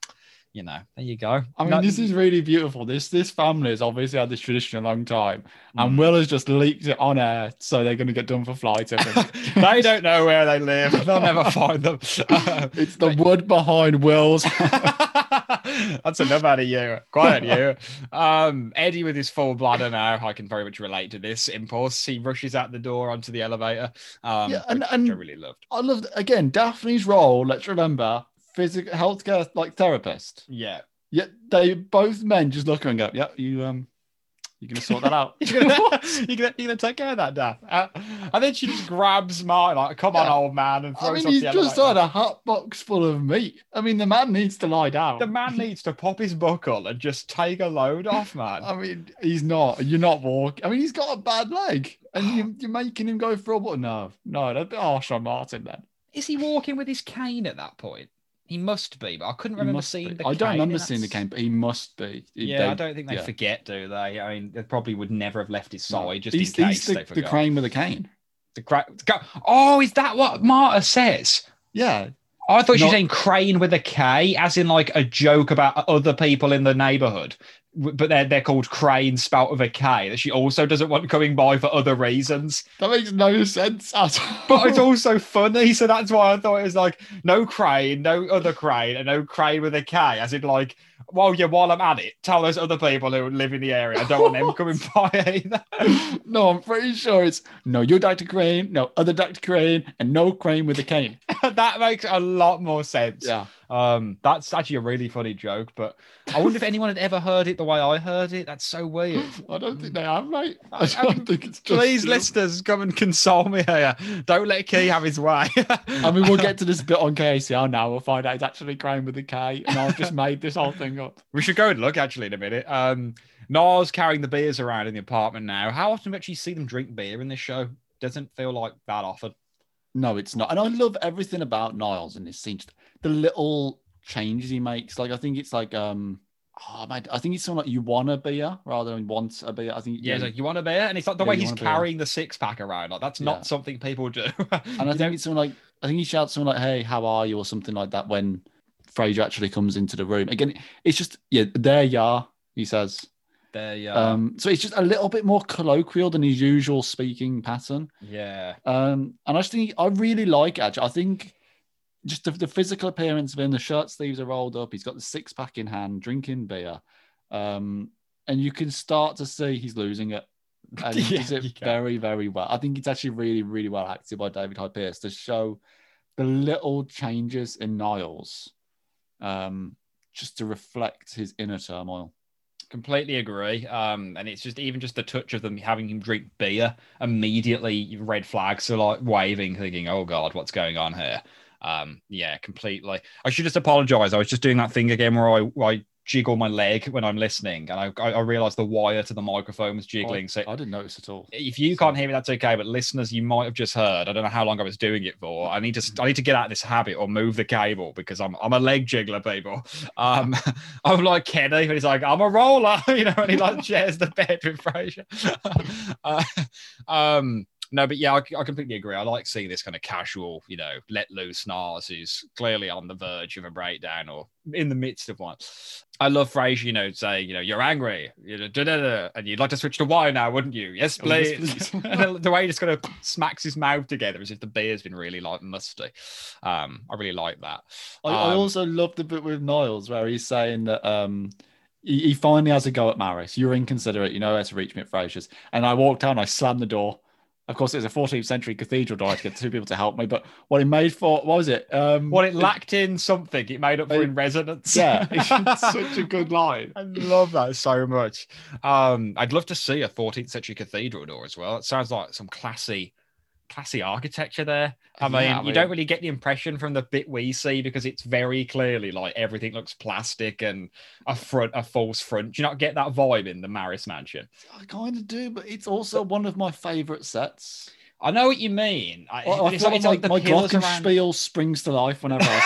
you know, there you go. I mean, No- this is really beautiful. This this family has obviously had this tradition a long time, and Mm. Will has just leaked it on air, so they're going to get done for tipping. *laughs* they don't know where they live. *laughs* They'll never find them. *laughs* it's the wood behind Will's. That's enough out of you. Quiet you. Um, Eddie with his full bladder now. I can very much relate to this impulse. He rushes out the door onto the elevator. Um, Yeah, and- which, and- I really loved. I loved again Daphne's role. Let's remember, physical healthcare like therapist. Yeah. Yet they both men just look and go, "Yeah, you um, you gonna sort that out." *laughs* You're gonna, you're, gonna, you're gonna take care of that, Dad." Uh, and then she just grabs Martin, like, come on, Yeah. old man, and throws I mean, he's the just had a hot box full of meat. I mean, the man needs to lie down. The man *laughs* needs to pop his buckle and just take a load off, man. I mean, he's not. You're not walking. I mean, he's got a bad leg, and you, *sighs* you're making him go for a but No, no, that's a bit harsh on Martin. Then Is he walking with his cane at that point? He must be, but I couldn't He remember seeing be. the I don't cane remember seeing the cane, but he must be. Yeah, they- I don't think they yeah. forget, do they? I mean, they probably would never have left his No. side just he's, in case the, they the crane with a cane. The cra- the ca- oh, is that what Marta says? Yeah, I thought she was saying crane with a K, as in like a joke about other people in the neighborhood. But they're, they're called crane spelt with a K that she also doesn't want coming by for other reasons. that makes no sense at all. But it's also funny, so that's why I thought it was like no crane, no other crane, and no crane with a K, as in like, well, yeah, while I'm at it, tell those other people who live in the area I don't want them coming *laughs* by either. no, I'm pretty sure it's no, you're Dr. Crane, no other Dr. Crane, and no crane with a cane. *laughs* that makes a lot more sense. Yeah. Um, that's actually a really funny joke, but I wonder if anyone had ever heard it the way I heard it. That's so weird. *laughs* I don't think they have, mate. I I- don't think it's just Please, you. listeners, come and console me here. Don't let Key have his way. I mean, we'll get to this bit on KACL now. We'll find out it's actually crane with a K, and I've just made this whole thing up. We should go and look actually in a minute. Um, Niles carrying the beers around in the apartment now. How often do we actually see them drink beer in this show? Doesn't feel like that often. No, it's not. And I love everything about Niles in this scene. Just the little changes he makes. Like I think it's like um oh man, I think it's something like you want a beer rather than want a beer. I think Yeah, it's like you want a beer, and it's like the Yeah, way he's want a beer. carrying the six pack around. Like that's Yeah. not something people do. *laughs* and I think it's something like I think he shouts something like, Hey, how are you? or something like that when Frasier actually comes into the room. Again, it's just yeah, there you are, he says. there, yeah, Um, so it's just a little bit more colloquial than his usual speaking pattern. yeah. Um, and I just think I really like it. Actually, I think just the, the physical appearance of him, the shirt sleeves are rolled up. He's got the six pack in hand, drinking beer, um, and you can start to see he's losing it. *laughs* And he does you it very, very well. I think it's actually really, really well acted by David Hyde Pierce to show the little changes in Niles, um, just to reflect his inner turmoil. Completely agree. Um, and it's just even just the touch of them having him drink beer immediately red flags are like waving, thinking, "Oh God, what's going on here?" Um, yeah, completely. I should just apologize. I was just doing that thing again where I, I jiggle my leg when I'm listening, and I, I, I realized the wire to the microphone was jiggling. So I didn't notice at all. if you can't hear me, that's okay. But listeners, you might have just heard. I don't know how long I was doing it for. I need to I need to get out of this habit or move the cable because I'm I'm a leg jiggler, people. Um, *laughs* I'm like Kenny, but he's like I'm a roller, *laughs* you know, and he like shares the bed with Frasier. *laughs* uh, um, no, but yeah, I, I completely agree. I like seeing this kind of casual, you know, let loose Niles who's clearly on the verge of a breakdown or in the midst of one. I love Frasier, you know, saying, you know, you're angry, you know, da-da-da, and you'd like to switch to wine now, wouldn't you? Yes, Oh, yes, please. please. *laughs* the, the way he just kind of smacks his mouth together as if the beer's been really like musty. Um, I really like that. I, I Um, also love the bit with Niles where he's saying that um he, finally has a go at Maris. You're inconsiderate, you know how to reach me at Frasier's. And I walked out and I slammed the door. Of course, it was a 14th century cathedral door to get two people to help me. But what it made for what was it? Um Well, it lacked in something. It made up for Uh, in resonance. Yeah, *laughs* it's such a good line. *laughs* I love that so much. Um, I'd love to see a 14th century cathedral door as well. It sounds like some classy, classy architecture there. I mean, Yeah, I you don't really get the impression from the bit we see because it's very clearly like everything looks plastic and a front, a false front. Do you not get that vibe in the Maris Mansion? I kind of do, but it's also one of my favorite sets. I know what you mean. I, I, I it's feel like, like, it's like my, my around. glockenspiel springs to life whenever I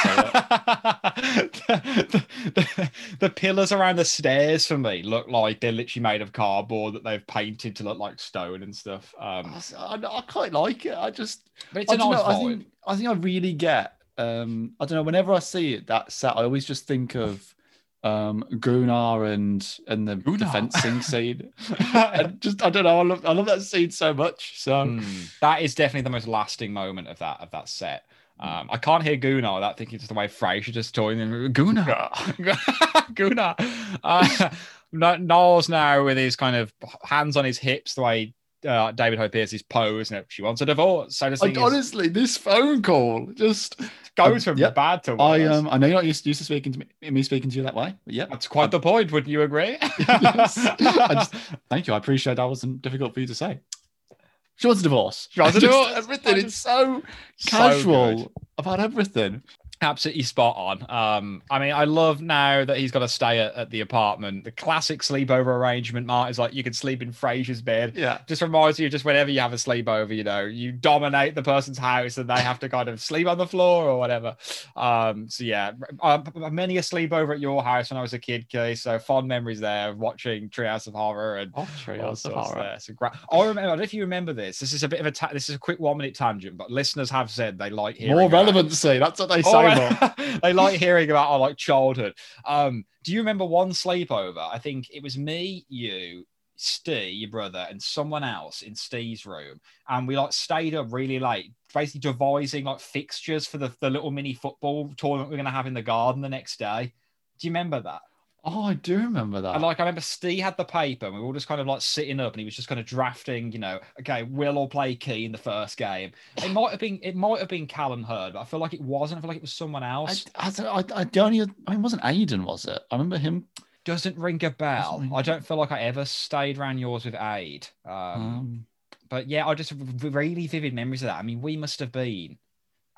say it. *laughs* the, the- the pillars around the stairs for me look like they're literally made of cardboard that they've painted to look like stone and stuff. Um, I, I quite like it. I just but it's a I don't nice know. I think I think I really get. Um, I don't know. Whenever I see it, that set, I always just think of um, Gunnar and and the, the fencing scene. *laughs* I just I don't know. I love I love that scene so much. So Mm, that is definitely the most lasting moment of that of that set. Um, I can't hear Gunnar without thinking just the way Frasier just toying him. Gunnar, Gunnar. *laughs* Uh, *laughs* No- now with his kind of hands on his hips, the way uh, David Hyde Pierce's pose, and if she wants a divorce. So Like, thing is, honestly, this phone call just goes from yep. bad to worse. I um I know you're not used, used to speaking to me, me speaking to you that way, yeah. That's quite the point. Wouldn't you agree? *laughs* Yes. I just- *laughs* Thank you. I appreciate that wasn't difficult for you to say. She wants a divorce. She wants a *laughs* divorce. Everything. I It's so So casual good. about everything. Absolutely spot on. Um, I mean, I love now that he's got to stay at, at the apartment. The classic sleepover arrangement, Mark, is like you can sleep in Frasier's bed. Yeah. Just reminds you, just whenever you have a sleepover, you know, you dominate the person's house and they have to kind of sleep on the floor or whatever. Um, so yeah, uh, many a sleepover at your house when I was a kid, Kay. So fond memories there of watching Treehouse of Horror and Oh, Treehouse of Horror. there. So gra- I remember. I don't know if you remember this. This is a bit of a ta- this is a quick one minute tangent, but listeners have said they like hearing More relevancy. That's what they say. *laughs* They like hearing about our like childhood. Um, do you remember one sleepover? I think it was me, you, Steve, your brother, and someone else in Steve's room, and we like stayed up really late, basically devising like fixtures for the, the little mini football tournament we're gonna have in the garden the next day. Do you remember that? Oh, I do remember that. And like I remember Steve had the paper and we were all just kind of like sitting up and he was just kind of drafting, you know, okay, we'll all play key in the first game. It might have been it might have been Callum Hurd, but I feel like it wasn't. I feel like it was someone else. I, don't- I, I don't even, I mean, it wasn't Aiden, was it? I remember him. Doesn't ring a bell. ring- I don't feel like I ever stayed around yours with Aid. Um, Um, but yeah, I just have really vivid memories of that. I mean, we must have been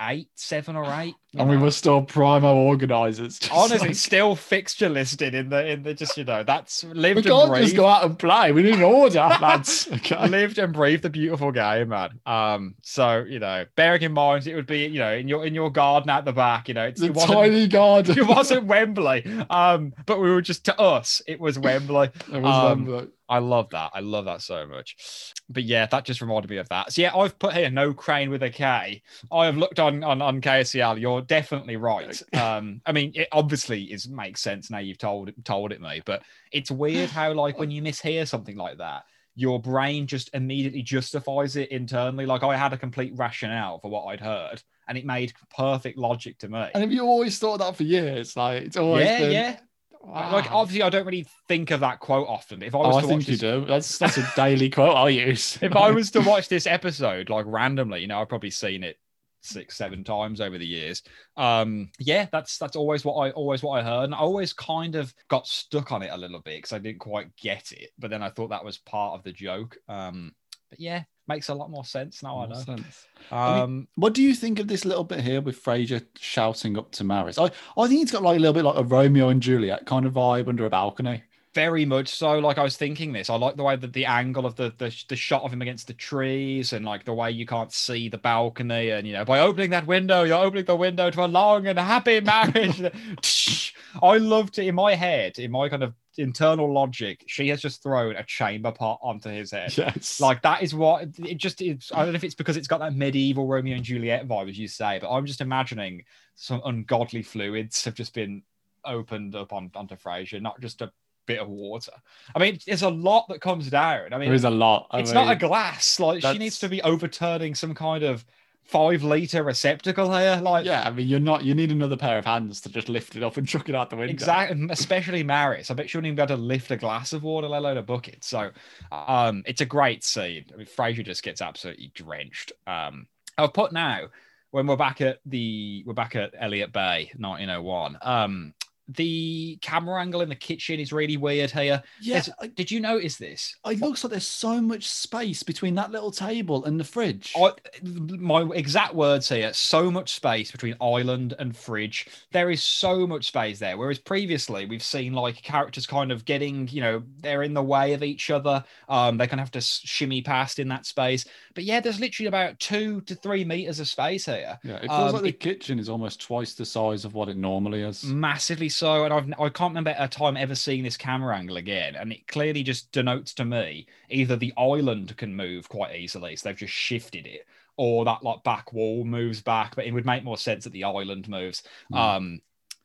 eight, seven or eight. *sighs* and we were still primo organisers. *laughs* honestly like- still fixture listed in the in the just you know that's lived we and can't breathed. just go out and play. We need an order, *laughs* lads. Okay. lived and breathed the beautiful game, man. Um, so you know, bearing in mind it would be, you know, in your in your garden at the back, you know, it's, it tiny *laughs* garden. it wasn't Wembley. Um, but we were just to us, it was Wembley. It was um, Wembley. I love that. I love that so much. But yeah, that just reminded me of that. So yeah, I've put here no crane with a K. I have looked on on, on KACL. You're definitely right. *laughs* Um, I mean, it obviously is makes sense now you've told told it me, but it's weird how like when you mishear something like that, your brain just immediately justifies it internally. Like I had a complete rationale for what I'd heard, and it made perfect logic to me. And have you always thought that for years? Like it's always Yeah, been, yeah. Wow. Like obviously, I don't really think of that quote often. If I was oh, I to think watch you this, do. That's that's a daily *laughs* quote I use. if I was to *laughs* watch this episode like randomly, you know, I've probably seen it six, seven times over the years. Um, yeah, that's that's always what I always what I heard, and I always kind of got stuck on it a little bit because I didn't quite get it. But then I thought that was part of the joke. Um, but yeah, makes a lot more sense now. I Makes know. sense. Um, What do you think of this little bit here with Frasier shouting up to Maris? I, I think it's got like a little bit like a Romeo and Juliet kind of vibe under a balcony. Very much so. Like I was thinking this. I like the way that the angle of the, the the shot of him against the trees, and like the way you can't see the balcony, and you know, by opening that window, you're opening the window to a long and happy *laughs* marriage. I loved it in my head, in my kind of internal logic. She has just thrown a chamber pot onto his head. Yes. Like that is what it just is. I don't know if it's because it's got that medieval Romeo and Juliet vibe, as you say, but I'm just imagining some ungodly fluids have just been opened up on, onto Frasier, not just a bit of water. I mean, there's a lot that comes down. I mean, there is a lot. I it's not a glass. Like she needs to be overturning some kind of five liter receptacle here. Like Yeah, I mean, you're not. You need another pair of hands to just lift it up and chuck it out the window. Exactly, especially Maris. I bet she wouldn't even be able to lift a glass of water, let alone a bucket. So, um, it's a great scene. I mean, Frasier just gets absolutely drenched. Um, I'll put now when we're back at the we're back at Elliott Bay, 1901. Um, the camera angle in the kitchen is really weird here. Yeah, There's- Did you notice this? it looks like there's so much space between that little table and the fridge. I, my exact words here so much space between island and fridge there is so much space there whereas previously we've seen like characters kind of getting you know they're in the way of each other um they kind of have to shimmy past in that space but yeah there's literally about two to three meters of space here yeah, it feels um, like the it- kitchen is almost twice the size of what it normally is. massively so and I've, i can't remember a time ever seeing this camera angle again and it clearly just denotes to me either the island can move quite easily so they've just shifted it or that like back wall moves back but it would make more sense that the island moves Mm. um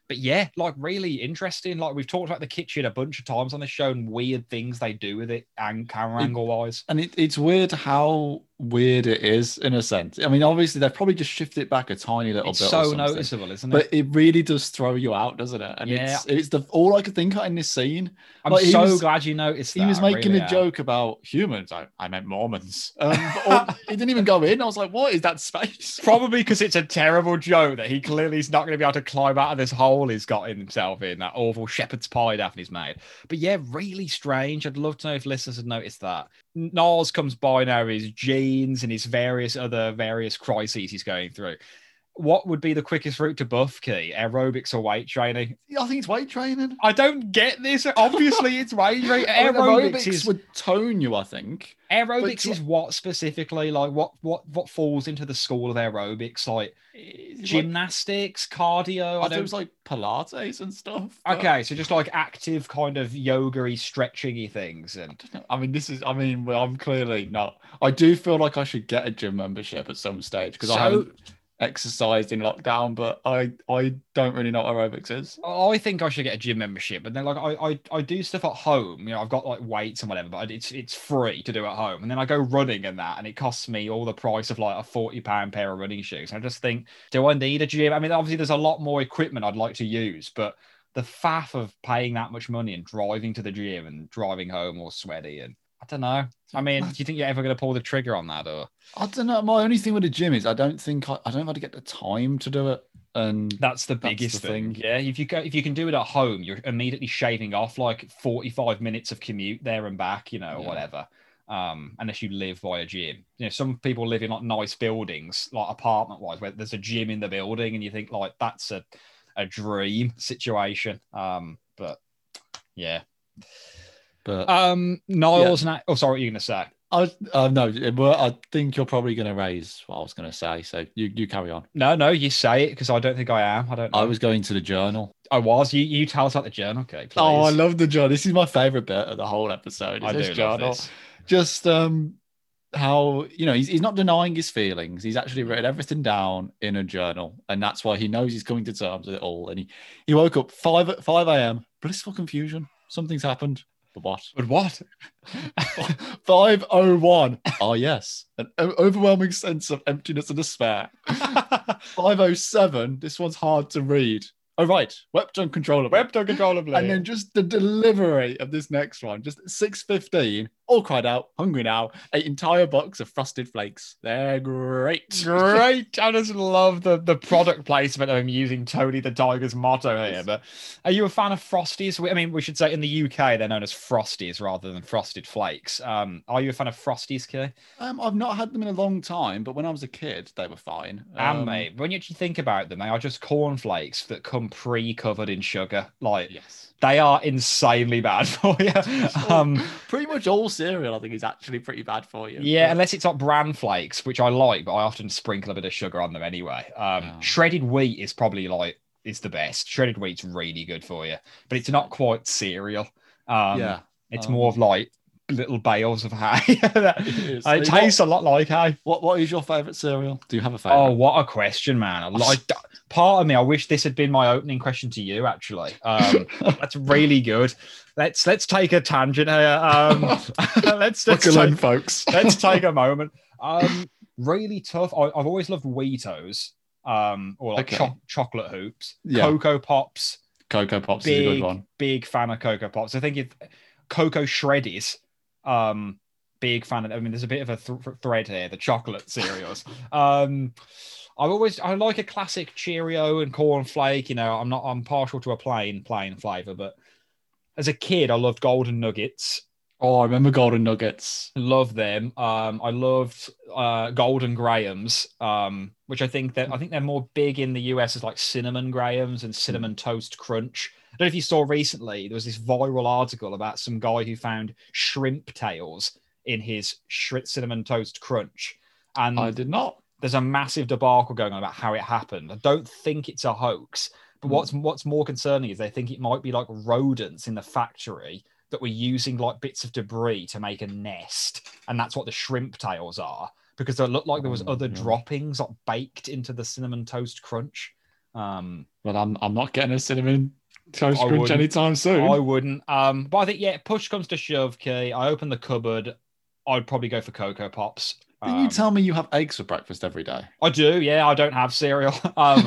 but yeah, like really interesting. Like we've talked about the kitchen a bunch of times on this show and weird things they do with it and camera It- angle wise. And it, it's weird how weird it is in a sense. I mean, obviously they've probably just shifted it back a tiny little It's bit. so noticeable, isn't it? But it really does throw you out, doesn't it? And Yeah. it's it's the all I could think of in this scene. I'm like, so was- glad you noticed that. He was making really a am. joke about humans. I, I meant Mormons. *laughs* Um, he didn't even go in. I was like, what is that space? Probably because it's a terrible joke that he clearly is not going to be able to climb out of this hole he's got himself in, that awful shepherd's pie Daphne's made. But yeah, really strange. I'd love to know if listeners had noticed that. Niles comes by now, his jeans and his various other various crises he's going through. What would be the quickest route to buff key? Aerobics or weight training? I think it's weight training. I don't get this. Obviously, *laughs* it's weight training. Aerobics, aerobics is would tone you, I think. aerobics is what specifically like what what what falls into the school of aerobics like gymnastics, cardio. I I thought it don't was like Pilates and stuff. but- Okay, so just like active kind of yoga-y, stretching-y things, and don't. I mean, this is. I mean, I'm clearly not. I do feel like I should get a gym membership at some stage because I So- haven't exercised in lockdown, but I I don't really know what aerobics is. I think I should get a gym membership. But then, like, I, I I do stuff at home. You know, I've got like weights and whatever, but it's it's free to do at home. And then I go running and that, and it costs me all the price of like a forty pound pair of running shoes. And I just think, do I need a gym? I mean, obviously, there's a lot more equipment I'd like to use, but the faff of paying that much money and driving to the gym and driving home all sweaty and I don't know. I mean, *laughs* do you think you're ever going to pull the trigger on that, or I don't know. My only thing with the gym is I don't think I, I don't know how to get the time to do it. And That's the biggest the thing. thing. Yeah, if you go, if you can do it at home, you're immediately shaving off like 45 minutes of commute there and back, you know, Yeah. whatever. Um, unless you live by a gym. You know, some people live in like nice buildings, like apartment wise, where there's a gym in the building, and you think like that's a a dream situation. Um, but yeah. But Um, Niles and I oh, sorry, what are you gonna say? I uh, no. Well, I think you're probably going to raise what I was going to say. So you you carry on. No, no, you say it because I don't think I am. I don't. Know. I was going to the journal. I was. You you tell us about the journal, okay? Please. Oh, I love the journal. This is my favorite bit of the whole episode. is I this do love journal. this. Just um, how you know he's, he's not denying his feelings. He's actually written everything down in a journal, and that's why he knows he's coming to terms with it all. And he he woke up five at five a.m. Blissful confusion. Something's happened. But what? But what? *laughs* 501. Oh, ah, yes. An overwhelming sense of emptiness and despair. *laughs* 507. This one's hard to read. Oh, right. Wept uncontrollably. Wept uncontrollably. And then just the delivery of this next one, just 6.15, all cried out, hungry now, ate entire box of frosted flakes. They're great. Great. *laughs* I just love the, the product placement of him using Tony the Tiger's motto here. But are you a fan of Frosties? I mean, we should say in the UK they're known as Frosties rather than Frosted Flakes. Um, are you a fan of Frosties, Kay? Um, I've not had them in a long time, but when I was a kid, they were fine. and Um, mate, when you actually think about them, they are just cornflakes that come pre-covered in sugar. Like Yes. They are insanely bad *laughs* for you. Um, Pretty much all cereal, I think, is actually pretty bad for you. Yeah, unless it's like bran flakes, which I like, but I often sprinkle a bit of sugar on them anyway. Um, Yeah. Shredded wheat is probably like is the best. Shredded wheat's really good for you, but it's not quite cereal. Um, yeah. it's um, more of like little bales of hay. *laughs* It it What- tastes a lot like hay. What What is your favorite cereal? Do you have a favorite? Oh, what a question, man! Like part of me. I wish this had been my opening question to you. Actually, um, *laughs* that's really good. Let's let's take a tangent here. Um, *laughs* let's let's take- folks. let's take a moment. Um, really tough. I, I've always loved Weetos, um, or like Okay. cho- chocolate hoops, Yeah. Cocoa Pops. Cocoa Pops is a Big, good one. big fan of Cocoa Pops. I think if Cocoa Shreddies, um, big fan of. I mean, there's a bit of a th- thread here. The chocolate cereals. *laughs* um, I've always I like a classic Cheerio and corn flake. You know, I'm not I'm partial to a plain plain flavor, but as a kid, I loved Golden Nuggets. Oh, I remember Golden Nuggets. Love them. Um, I loved uh, Golden Grahams, um, which I think that I think they're more big in the US as like cinnamon Grahams and cinnamon toast crunch. I don't know if you saw recently there was this viral article about some guy who found shrimp tails in his shri- cinnamon toast crunch, and I did not. there's a massive debacle going on about how it happened. I don't think it's a hoax, but Mm. what's what's more concerning is they think it might be like rodents in the factory that were using like bits of debris to make a nest, and that's what the shrimp tails are because they looked like there was Oh, other droppings like baked into the cinnamon toast crunch. Um, But I'm I'm not getting a cinnamon toast I crunch anytime soon. I wouldn't. Um, but I think yeah, push comes to shove. Key. I open the cupboard. I'd probably go for cocoa pops. Didn't you Um, tell me you have eggs for breakfast every day? I do. Yeah, I don't have cereal. *laughs* Um,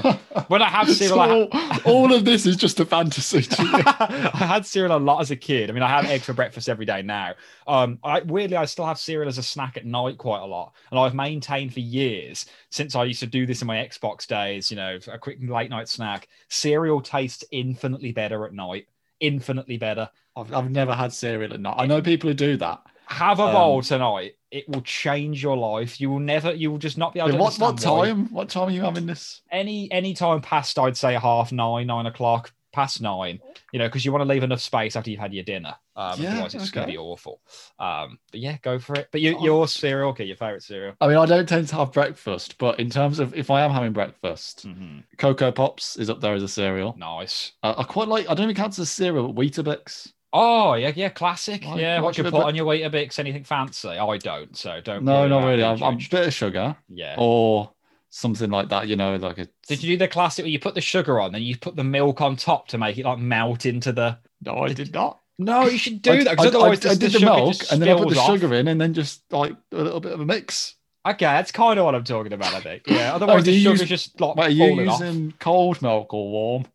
when I have cereal, I So all, all of this is just a fantasy to you. *laughs* I had cereal a lot as a kid. I mean, I have eggs for breakfast every day now. Um, I, weirdly, I still have cereal as a snack at night quite a lot, and I've maintained for years since I used to do this in my Xbox days. You know, a quick late night snack. Cereal tastes infinitely better at night. Infinitely better. I've, I've never had cereal at night. I know people who do that. Have a Um, bowl tonight. It will change your life. You will never. You will just not be able to. what what understand why. time? What time are you having this? any any time past i'd say half nine nine o'clock past nine you know because you want to leave enough space after you've had your dinner um Yeah, otherwise it's going to be awful um but yeah go for it but you, Oh. your cereal okay your favorite cereal I mean, I don't tend to have breakfast, but in terms of if I am having breakfast, Mhm. Cocoa Pops is up there as a cereal. nice Uh, I quite like. I don't even count as a cereal, but Weetabix. Oh yeah yeah classic Like, yeah what you put I- on your Weetabix anything fancy oh, I don't so don't No, not really. I'm, I'm a bit of sugar yeah or something like that. You know, like a. did you do the classic where you put the sugar on and you put the milk on top to make it like melt into the No, I did not. no you should do I, that I, because otherwise I, I the, did the the, milk and then I put the off. sugar in and then just like a little bit of a mix. Okay, that's kind of what I'm talking about. I think. Yeah. *laughs* Oh, Otherwise, do the sugar's use- just like Wait, are you falling off. using cold milk or warm?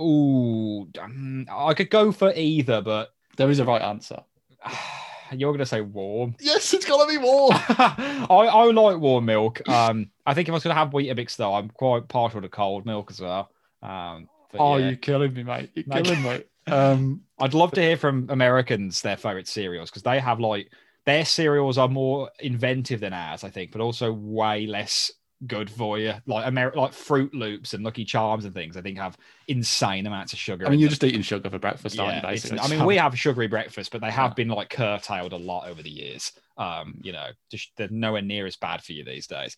Ooh, um, I could go for either, but There is a right answer. *sighs* you're gonna say warm. Yes, it's gotta be warm. *laughs* I, I like warm milk. Um, I think if I was gonna have Weetabix though, I'm quite partial to cold milk as well. Um, but oh, yeah. you're killing me, mate. You're Like- killing me. Um, I'd love to hear from Americans their favorite cereals because they have like their cereals are more inventive than ours, I think, but also way less good for you. Like Amer- like Froot Loops and Lucky Charms and things, I think have insane amounts of sugar. I mean, you're them. just eating sugar for breakfast, aren't you? Basically. I mean, So- we have sugary breakfast, but they have Yeah. been like curtailed a lot over the years. Um, you know, just they're nowhere near as bad for you these days.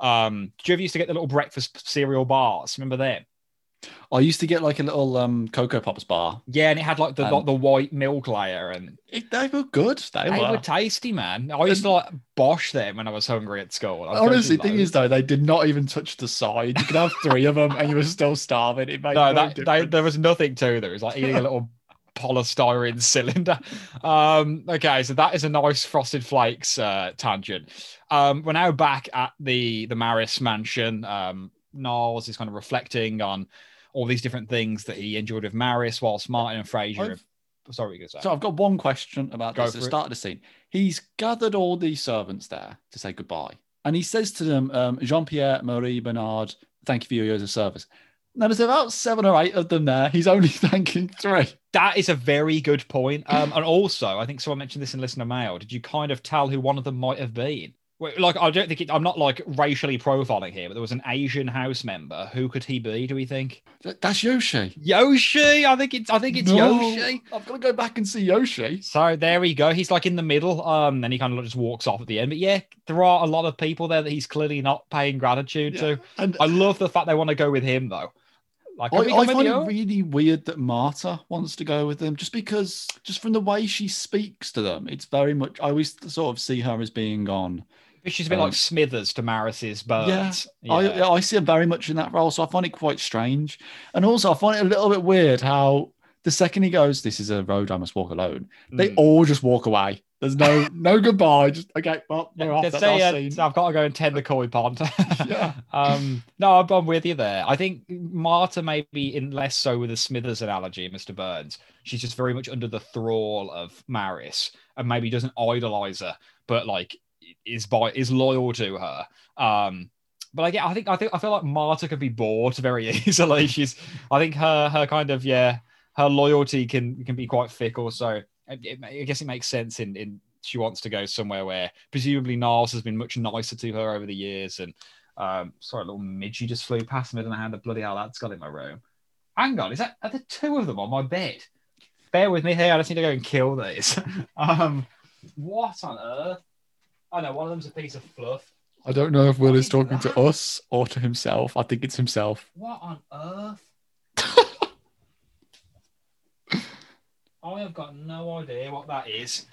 Um, do you ever used to get the little breakfast cereal bars? Remember them? I used to get like a little um Cocoa Pops bar. Yeah, and it had like the Um, the white milk layer, and It, they were good. They, they were. were tasty, man. I used to like bosh them when I was hungry at school. I'd Honestly, thing is though, they did not even touch the side. You could have three of them, and you were still starving. It made no, no, that they, there was nothing to them. It was like eating a little *laughs* polystyrene cylinder. Um, okay, so that is a nice frosted flakes uh, tangent. Um, we're now back at the the Maris mansion. Um, Niles is kind of reflecting on all these different things that he enjoyed with Maris, whilst Martin and Frasier. Sorry, So I've got one question about Go this. At the start of the scene, he's gathered all these servants there to say goodbye, and he says to them, um, "Jean Pierre, Marie, Bernard, thank you for your years of service." Now there's about seven or eight of them there. He's only *laughs* thanking three. That is a very good point. Um, *laughs* and also, I think someone mentioned this in listener mail. Did you kind of tell who one of them might have been? Like, I don't think it, I'm not like racially profiling here, but there was an Asian house member. Who could he be? Do we think Th- That's Yoshi. Yoshi? I think it's I think it's No, Yoshi. I've got to go back and see Yoshi. So there we go. He's like in the middle. Um, then he kind of just walks off at the end. But yeah, there are a lot of people there that he's clearly not paying gratitude Yeah. to. And I love the fact they want to go with him though. Like, I, I find it really weird that Marta wants to go with them, just because, just from the way she speaks to them, it's very much. I always sort of see her as being on. She's a bit um, like Smithers to Maris's Burns. I, I see her very much in that role, so I find it quite strange. And also, I find it a little bit weird how the second he goes, "This is a road I must walk alone," they Mm. all just walk away. There's no *laughs* no goodbye. Just okay, well, we're off. That's say, our uh. I've got to go and tend the koi pond. *laughs* Yeah. Um, no, I'm, I'm with you there. I think Marta may be in less so with the Smithers analogy, Mr. Burns. She's just very much under the thrall of Maris and maybe doesn't idolize her, but like is by is loyal to her. Um, but I get, I think, I think, I feel like Marta could be bought very *laughs* easily. She's, I think her, her kind of, yeah, her loyalty can can be quite fickle. So it, it, I guess it makes sense in in she wants to go somewhere where presumably Niles has been much nicer to her over the years. And um, sorry, a little midgie just flew past me. And I know how the bloody hell that's got in my room. Hang on, is that are there two of them on my bed? Bear with me here. I just need to go and kill these. *laughs* um, what on earth? I know one of them's a piece of fluff. I don't know if Will is is talking that? to us or to himself. I think it's himself. What on earth? *laughs* I have got no idea what that is.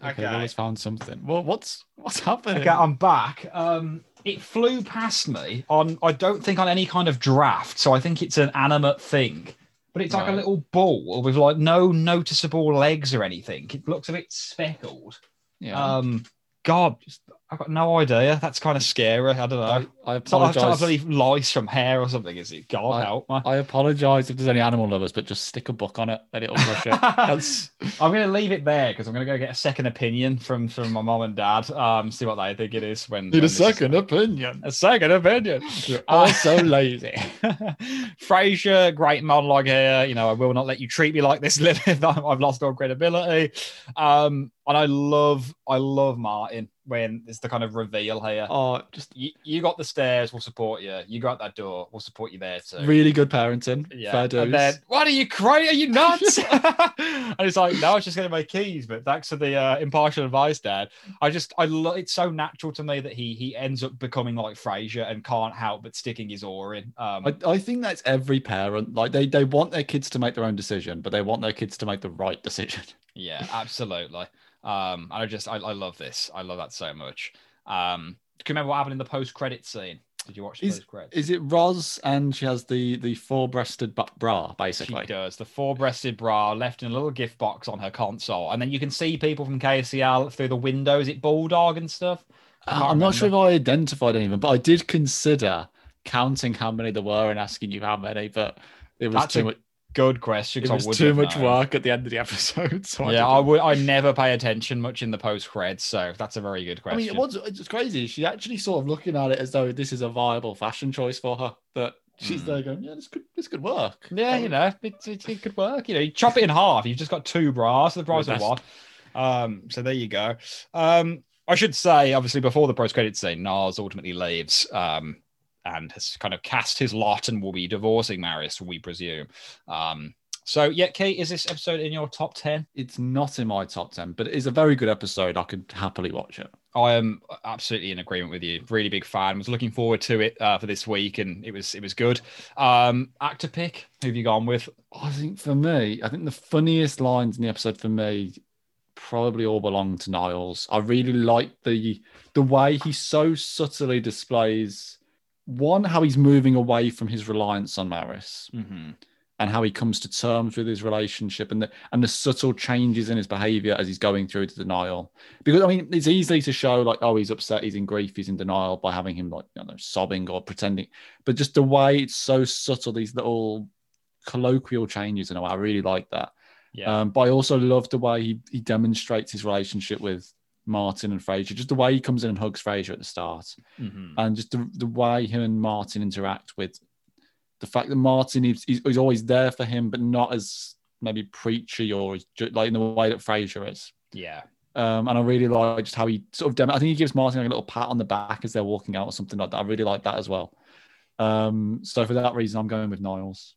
Okay, Okay. Will has found something. Well, what's what's happening? Okay, I'm back. Um, it flew past me on I don't think on any kind of draft, so I think it's an animate thing. But it's like a little ball with like no noticeable legs or anything. It looks a bit speckled. Yeah. Um, God, I've got no idea. That's kind of scary. I don't know. I, I It's not, it's not lice from hair or something, is it? God I- help me. I apologize if there's any animal lovers, but just stick a book on it and it'll brush it. *laughs* That's I'm going to leave it there because I'm going to go get a second opinion from from my mom and dad. Um, see what they think it is when. when this is- opinion. a second opinion. You're Uh, all so lazy. *laughs* Frasier, great monologue here. You know, I will not let you treat me like this, *laughs* Lilith. I've lost all credibility. Um, and I love, I love Martin when it's the kind of reveal here. Oh, just You, you got the stairs, we'll support you. You got that door, we'll support you there too. really good parenting. Yeah. Fair and dues. then, what are you crazy? Are you nuts? *laughs* *laughs* and it's like, no, I was just getting my keys, but thanks for the uh, impartial advice, Dad. I just, I love. It's so natural to me that he he ends up becoming like Frasier and can't help but sticking his oar in. Um, I, I think that's every parent. Like they, they want their kids to make their own decision, but they want their kids to make the right decision. *laughs* Yeah, absolutely. Um, I just I, I love this. I love that so much. Um, do you remember what happened in the post credit scene? Did you watch the Is- post credits? Is it Roz and she has the the four breasted bra She basically? does the four-breasted bra left in a little gift box on her console, and then you can see people from KACL through the windows. It bulldog and stuff. Uh, I'm not sure if. I identified any of them, but I did consider counting how many there were and asking you how many, but it was That's too a much. Good question. It I was too much known. work at the end of the *laughs* episode. So yeah, I didn't. would. I never pay attention much in the post credits, so that's a very good question. I mean, it was it's crazy. She actually sort of looking at it as though this is a viable fashion choice for her. That she's Hmm. there going, yeah, this could this could work. Yeah, you know, it, it, it could work. You know, you chop it in half. You've just got two bras for the price of one. Um, so there you go. Um, I should say, obviously, before the post credit scene, Niles ultimately leaves um, and has kind of cast his lot and will be divorcing Maris, we presume. Um, so, yeah, Kate, is this episode in your top 10? It's not in my top ten, but it is a very good episode. I could happily watch it. I am absolutely in agreement with you. Really big fan. Was looking forward to it uh, for this week, and it was it was good. Um, actor pick. Who have you gone with? I think for me, I think the funniest lines in the episode for me probably all belong to Niles. I really like the the way he so subtly displays one how he's moving away from his reliance on Maris Mm-hmm. and how he comes to terms with his relationship and the and the subtle changes in his behavior as he's going through the denial. Because I mean, it's easy to show like, oh, he's upset, he's in grief, he's in denial by having him like you know sobbing or pretending, but just the way it's so subtle, these little colloquial changes in a way, I really like that. Yeah. Um, but I also love the way he he demonstrates his relationship with Martin and Frasier, just the way he comes in and hugs Frasier at the start Mhm. and just the, the way him and Martin interact with the fact that Martin is he's, he's always there for him, but not as maybe preachy or like in the way that Frasier is. Yeah. Um, and I really like just how he sort of. Dem- I think he gives Martin like a little pat on the back as they're walking out or something like that. I really like that as well. Um, so for that reason, I'm going with Niles.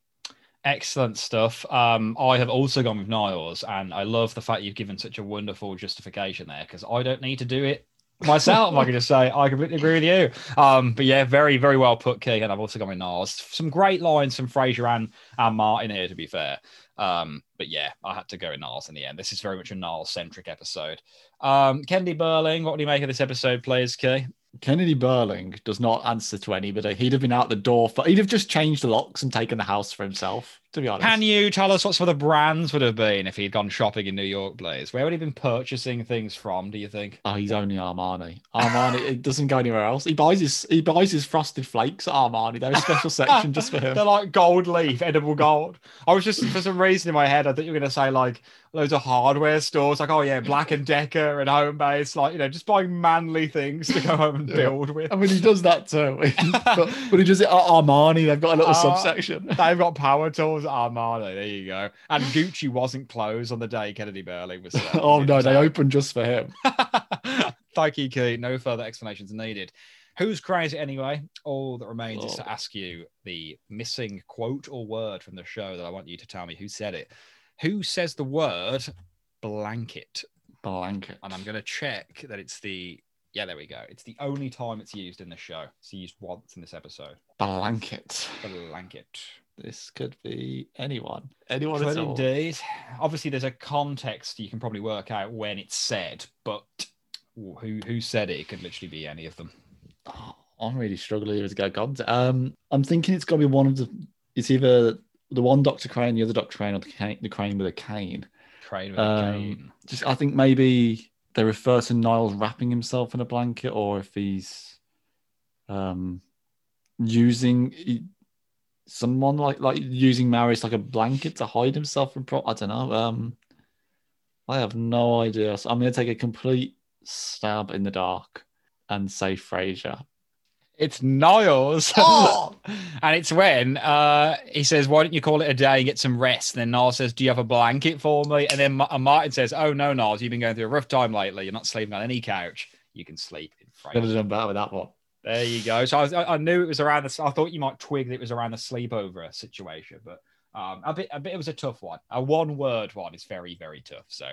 Excellent stuff. Um, I have also gone with Niles, and I love the fact you've given such a wonderful justification there because I don't need to do it myself. I can just say I completely agree with you. Um, but yeah, very, very well put, Keegan. and I've also gone with Niles. Some great lines from Frasier and, and Martin here, to be fair. Um, but yeah, I had to go with Niles in the end. This is very much a Niles centric episode. Um, Kendi Burling, what do you make of this episode, please, Key? Kennedy Burling does not answer to anybody. He'd have been out the door for. He'd have just changed the locks and taken the house for himself. To be honest, Can you tell us what some of the brands would have been if he'd gone shopping in New York, please? Where would he have been purchasing things from, do you think? Oh, he's only Armani. Armani. it doesn't go anywhere else. He buys his he buys his frosted flakes at Armani. There's a special section just for *laughs* him. They're like gold leaf, edible gold. I was just for some reason in my head, I thought you were gonna say like loads of hardware stores, like oh yeah, Black and Decker and Home Base, like you know, just buying manly things to go home and build with. I mean, he does that too. *laughs* but, but he does it at Armani. They've got a little Ah. subsection. They've got power tools at Armani. There you go. And *laughs* Gucci wasn't closed on the day Kennedy Burley was. *laughs* oh no, they opened just for him. *laughs* Thank you, Keith. No further explanations needed. Who's crazy anyway? All that remains is Oh. to ask you the missing quote or word from the show that I want you to tell me who said it. Who says the word blanket? Blanket. And I'm going to check that it's the. Yeah, there we go. It's the only time it's used in the show. It's used once in this episode. Blanket. Blanket. This could be anyone. Anyone Could at all. indeed. Obviously, there's a context you can probably work out when it's said, but who who said it? It could literally be any of them. Oh, I'm really struggling here to go content. Um, I'm thinking it's got to be one of the. It's either the one Doctor Crane, the other Doctor Crane, or the, cane, the Crane with a cane. Crane with Um, a cane. Just, I think maybe they refer to Niles wrapping himself in a blanket, or if he's um using someone like like using Maris like a blanket to hide himself from. Pro- I don't know. Um, I have no idea. So I'm going to take a complete stab in the dark and say Frasier. It's Niles. Oh! *laughs* and it's when uh, he says, Why don't you call it a day and get some rest? And then Niles says, Do you have a blanket for me? And then Ma- and Martin says, Oh, no, Niles, you've been going through a rough time lately. You're not sleeping on any couch. You can sleep in Could have Frasier. done better with that one. There you go. So I, was, I, I knew it was around the. I thought you might twig that it was around the sleepover situation, but um, a bit, a bit. It was a tough one. A one-word one is very, very tough. So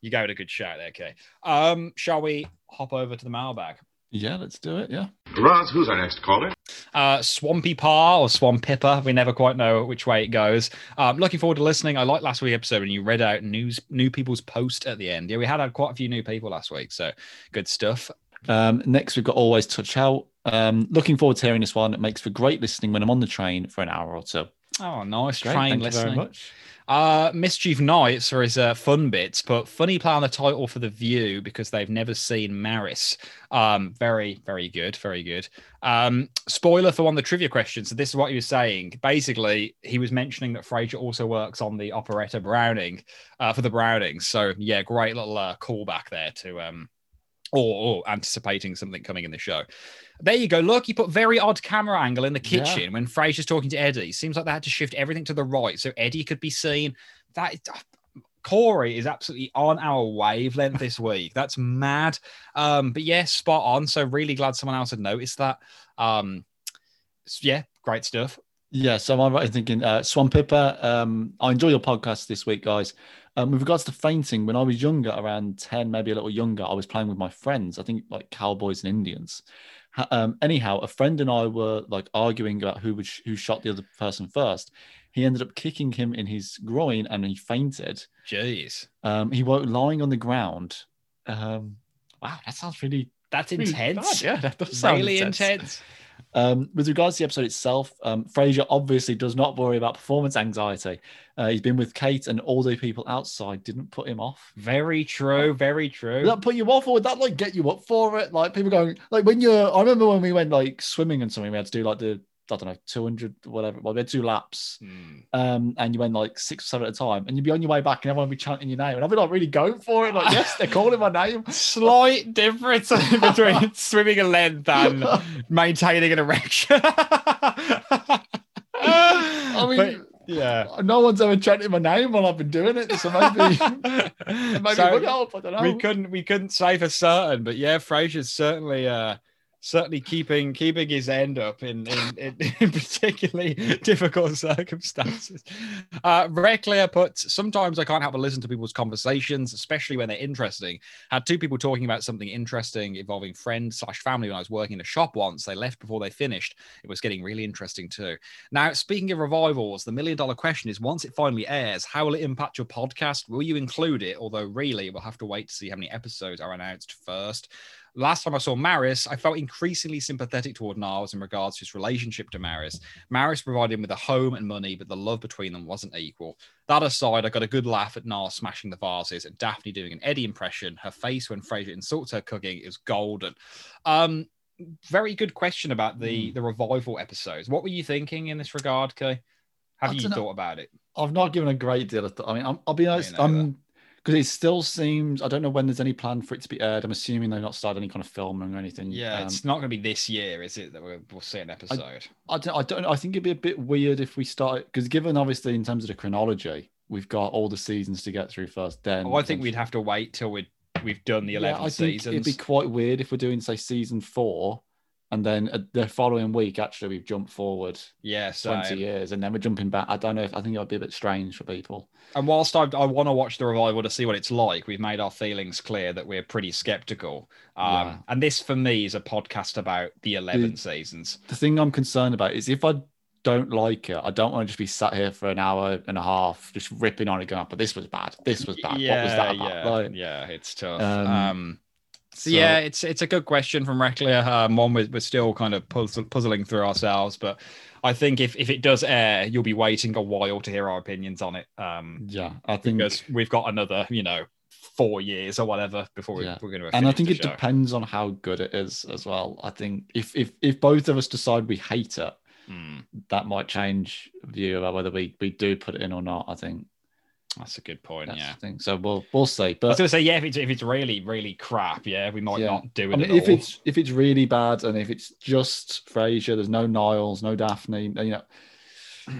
you gave it a good shout there, okay? Um, shall we hop over to the mailbag? Yeah, let's do it. Yeah. Roz, who's our next caller? Uh, Swampy Pa or Swamp Pipper. We never quite know which way it goes. Um, looking forward to listening. I liked last week's episode when you read out news, new people's post at the end. Yeah, we had, had quite a few new people last week, so good stuff. Um, next, we've got Always Touch Out. Um, looking forward to hearing this one. It makes for great listening when I'm on the train for an hour or two. Oh, nice Great. train Thank listening. you very much. Uh, Mischief Nights are his uh, fun bits, but funny play on the title for the View because they've never seen Maris. Um, very, very good, very good. Um, spoiler for one of the trivia questions. So this is what he was saying. Basically, he was mentioning that Frasier also works on the operetta Browning uh, for the Brownings. So yeah, great little uh, callback there to um, or, or anticipating something coming in the show. There you go. Look, you put very odd camera angle in the Yeah. kitchen when Frasier's talking to Eddie. Seems like they had to shift everything to the right so Eddie could be seen. That Corey is absolutely on our wavelength this *laughs* week. That's mad. Um, but yeah, spot on. So really glad someone else had noticed that. Um, yeah, great stuff. Yeah, so I'm right in thinking uh, Swan Pipper. Um, I enjoy your podcast this week, guys. Um, with regards to fainting, when I was younger, around 10, maybe a little younger, I was playing with my friends, I think like cowboys and Indians. Um, anyhow, a friend and I were like arguing about who would sh- who shot the other person first. He ended up kicking him in his groin and he fainted. Jeez, Um, he woke lying on the ground. Um, wow, that sounds really, that's intense. bad. Yeah, that does sound really intense. intense. Um, with regards to the episode itself, um, Frasier obviously does not worry about performance anxiety. Uh, he's been with Kate, and all the people outside didn't put him off. Very true. Very true. Would that put you off, or would that like get you up for it? Like people going, like when you're. I remember when we went like swimming and something, we had to do like the I don't know, two hundred whatever. Well, we had two laps, Hmm. um, and you went like six or seven at a time, and you'd be on your way back, and everyone would be chanting your name, and I'd be like really going for it, like yes, they're calling my name. *laughs* Slight difference *laughs* between *laughs* swimming a length and maintaining an erection. I mean, But, yeah. no one's ever chanted my name while I've been doing it, so maybe. Maybe So, would help. I don't know. we couldn't we couldn't say for certain, but yeah, Frasier's certainly uh certainly keeping keeping his end up in in, in, *laughs* in particularly difficult circumstances. Uh Reclear puts sometimes I can't help but listen to people's conversations, especially when they're interesting. Had two people talking about something interesting involving friends slash family when I was working in a shop once. They left before they finished. It was getting really interesting too. Now, speaking of revivals, the million dollar question is once it finally airs, how will it impact your podcast? Will you include it? Although, really, we'll have to wait to see how many episodes are announced first. Last time I saw Maris, I felt increasingly sympathetic toward Niles in regards to his relationship to Maris. Maris provided him with a home and money, but the love between them wasn't equal. That aside, I got a good laugh at Niles smashing the vases and Daphne doing an Eddie impression. Her face when Frasier insults her cooking is golden. Um, very good question about the the revival episodes. What were you thinking in this regard, Kay? Have I you dunno. thought about it? I've not given a great deal of thought. I mean, I'm, I'll be honest. I'm because it still seems. I don't know when there's any plan for it to be aired. I'm assuming they've not started any kind of filming or anything. Yeah, Um, it's not going to be this year, is it? That we'll, we'll see an episode. I don't. I don't. I think it'd be a bit weird if we start because given obviously in terms of the chronology, we've got all the seasons to get through first. Then oh, I think we'd have to wait till we we've done the Yeah, eleven I think seasons. it'd be quite weird if we're doing say season four, and then uh, the following week actually we've jumped forward yeah, so twenty years, and then we're jumping back. I don't know if I think it would be a bit strange for people. and whilst I, I want to watch the revival to see what it's like, we've made our feelings clear that we're pretty skeptical. Um, Yeah. And this for me is a podcast about the eleven The- seasons. The thing I'm concerned about is if I don't like it, I don't want to just be sat here for an hour and a half just ripping on it, going, "But this was bad. This was bad. Yeah, what was that about?" yeah, Like, yeah, it's tough. Um, Um, So, yeah, it's it's a good question from Reckler. Um, one we're, we're still kind of puzzle, puzzling through ourselves, but I think if, if it does air, you'll be waiting a while to hear our opinions on it. Um, yeah, I think because we've got another, you know, four years or whatever before we, Yeah. we're going to. and I think it depends on how good it is as well. I think if if if both of us decide we hate it, Hmm, that might change view about whether we we do put it in or not. I think that's a good point. that's yeah. the thing. So we'll we'll see. I was But going to say, yeah, if it's if it's really really crap, yeah, we might Yeah. not do it. I mean, if all. it's if it's really bad and if it's just Frasier, there's no Niles, no Daphne, you know. *sighs*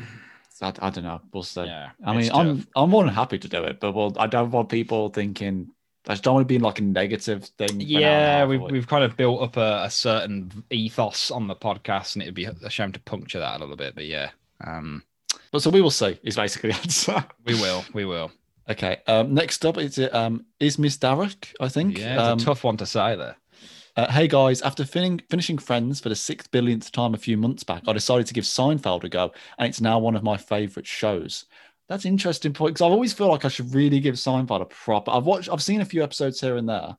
I, I don't know. We'll see. yeah, I mean, it's I'm. I'm more than happy to do it, but well, I don't want people thinking. I just don't want to be like a negative thing. for an hour and a yeah, we've, we've kind of built up a, a certain ethos on the podcast, and it'd be a shame to puncture that a little bit. But yeah, um, But so we will see. Is basically the answer. *laughs* we will, we will. Okay. Um, next up is it um is Miss Darrick, I think. Yeah, it's um, a tough one to say there. uh, hey guys, after fin- finishing Friends for the sixth billionth time a few months back, I decided to give Seinfeld a go, and it's now one of my favorite shows. That's an interesting point because I've always feel like I should really give Seinfeld a proper. I've watched, I've seen a few episodes here and there.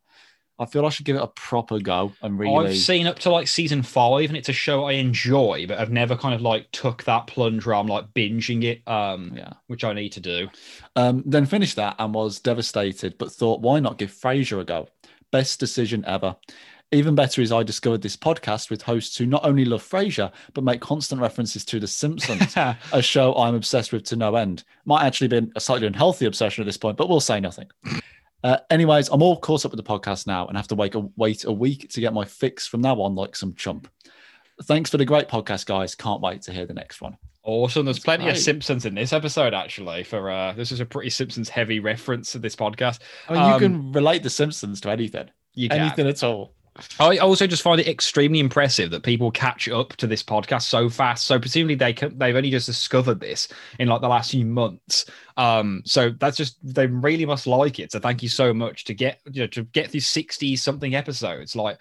I feel I should give it a proper go and really. I've seen up to like season five, and it's a show I enjoy, but I've never kind of like took that plunge where I'm like binging it, um, yeah. which I need to do. Um, then finished that and was devastated, but thought, why not give Frasier a go? Best decision ever. Even better is I discovered this podcast with hosts who not only love Frasier, but make constant references to The Simpsons, *laughs* a show I'm obsessed with to no end. Might actually be a slightly unhealthy obsession at this point, but we'll say nothing. Uh, anyways, I'm all caught up with the podcast now and have to wait a, wait a week to get my fix from now on, like some chump. Thanks for the great podcast, guys. Can't wait to hear the next one. Awesome. There's That's plenty of. Simpsons in this episode, actually. For uh, this is a pretty Simpsons heavy reference to this podcast. I mean, you Um, can relate The Simpsons to anything, You can. anything at all. I also just find it extremely impressive that people catch up to this podcast so fast. So presumably they can, they've only just discovered this in like the last few months. Um, so that's just they really must like it. So thank you so much to get you know to get through sixty something episodes. Like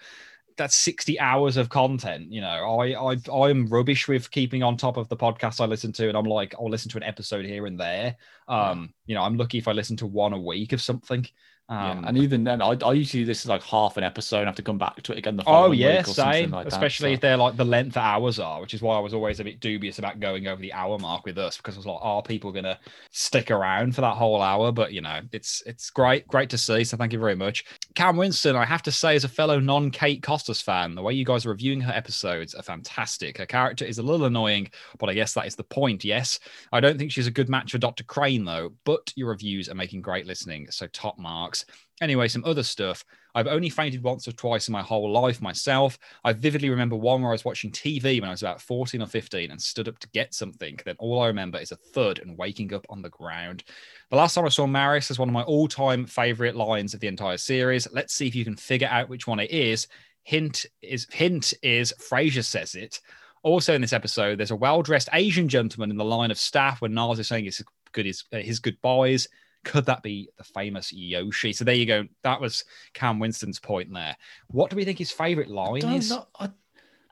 that's sixty hours of content. You know, I I I'm rubbish with keeping on top of the podcasts I listen to, and I'm like I'll listen to an episode here and there. Um, you know, I'm lucky if I listen to one a week of something. Um, yeah. And even then, I, I usually this is like half an episode. and have to come back to it again the Oh following yeah, week or something same. like that, Especially so- if they're like the length that hours are, which is why I was always a bit dubious about going over the hour mark with us because I was like, are people gonna stick around for that whole hour? But you know, it's it's great, great to see. So thank you very much, Cam Winston. I have to say, as a fellow non-Kate Costas fan, the way you guys are reviewing her episodes are fantastic. Her character is a little annoying, but I guess that is the point. Yes, I don't think she's a good match for Dr. Crane though. But your reviews are making great listening, so top marks. Anyway, some other stuff. I've only fainted once or twice in my whole life myself. I vividly remember one where I was watching TV when I was about 14 or 15 and stood up to get something. Then all I remember is a thud and waking up on the ground. The last time I saw Maris is one of my all time favorite lines of the entire series. Let's see if you can figure out which one it is. Hint is hint is Frasier says it. Also in this episode, there's a well-dressed Asian gentleman in the line of staff when Niles is saying his good his, uh, his goodbyes. Could that be the famous Yoshi? So there you go. That was Cam Winston's point there. What do we think his favorite line I, is? know.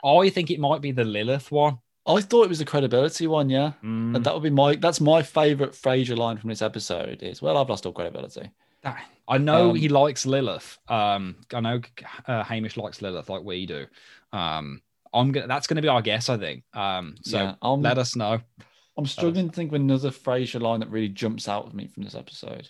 I think it might be the Lilith one. I, I thought it was the credibility one, yeah. Mm, And that would be my that's my favorite Frasier line from this episode is well, I've lost all credibility. that- I know um, he likes Lilith. Um, I know uh, Hamish likes Lilith like we do. Um, I'm gonna. That's gonna be our guess, I think. Um, so yeah, let us know. I'm struggling to think of another Frasier line that really jumps out of me from this episode.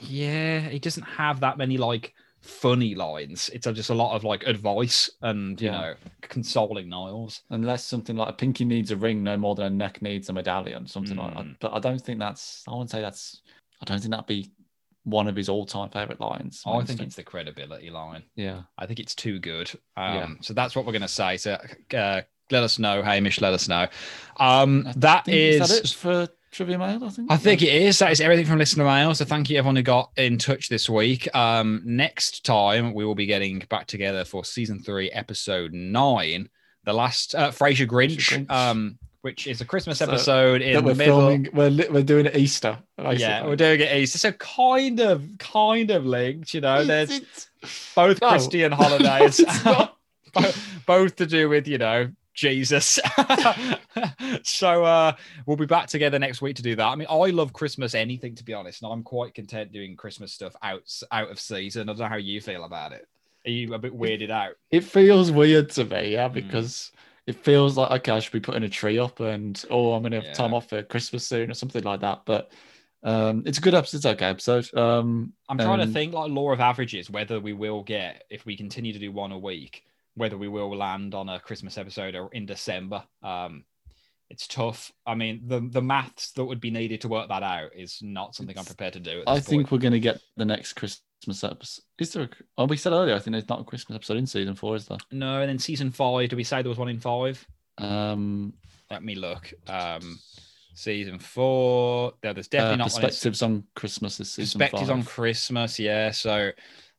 Yeah, he doesn't have that many like funny lines. It's just a lot of like advice and you Yeah. know consoling Niles. Unless something like a pinky needs a ring no more than a neck needs a medallion, something like that. Mm. But I don't think that's I wouldn't say that's I don't think that'd be one of his all-time favorite lines. I think it's the credibility line. yeah. I think it's too good. Um, Yeah. So that's what we're going to say. So uh, let us know, Hamish. Let us know. Um, that think- is. that it for trivia mail, I think. I think it is. That is everything from listener mail. So thank you everyone who got in touch this week. Um, next time we will be getting back together for season three, episode nine, the last uh, Frasier Grinch, Grinch. um, which is a Christmas So, episode in the we're middle. filming we're we're doing it Easter. Yeah, we're doing it Easter. So kind of, kind of linked. You know, there's It's- both No. Christian holidays, *laughs* it's not. *laughs* both, both to do with you know Jesus. *laughs* so uh we'll be back together next week to do that. I mean, I love Christmas anything to be honest, and I'm quite content doing Christmas stuff out out of season. I don't know how you feel about it. Are you a bit weirded out? It feels weird to me, yeah, Mm. because it feels like okay, I should be putting a tree up and oh, I'm gonna have time off for Christmas soon or something like that. But um, it's a good episode. It's okay episode. Um, I'm trying to think like law of averages whether we will get if we continue to do one a week, whether we will land on a Christmas episode or in December. Um, it's tough. I mean, the the maths that would be needed to work that out is not something I'm prepared to do. At I this think we're gonna get the next Christmas episode. Is there? A, oh, we said earlier. I think there's not a Christmas episode in season four, is there? no. And then season five, Did we say there was one in five? Um, Let me look. Um, season four. Yeah, there's uh, definitely not one in- on Christmas is season perspectives five. on Christmas. Yeah. So,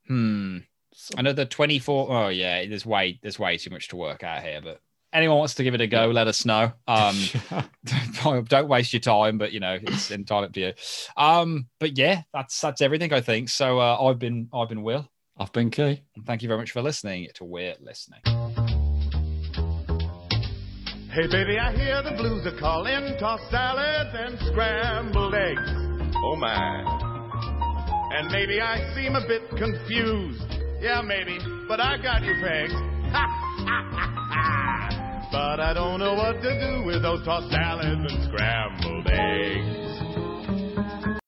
hmm. So- Another 24. Oh, yeah. There's way there's way too much to work out here. But anyone wants to give it a go, let us know. Um, *laughs* *laughs* don't waste your time, but you know it's entirely up to you. Um, but yeah, that's that's everything I think. So uh, I've been I've been Will. I've been key. And thank you very much for listening to We're Listening. Hey baby, I hear the blues are calling, Toss salads and scrambled eggs. Oh my. And maybe I seem a bit confused. Yeah, maybe, but I got you pegged. but I don't know what to do with those tossed salads and scrambled eggs.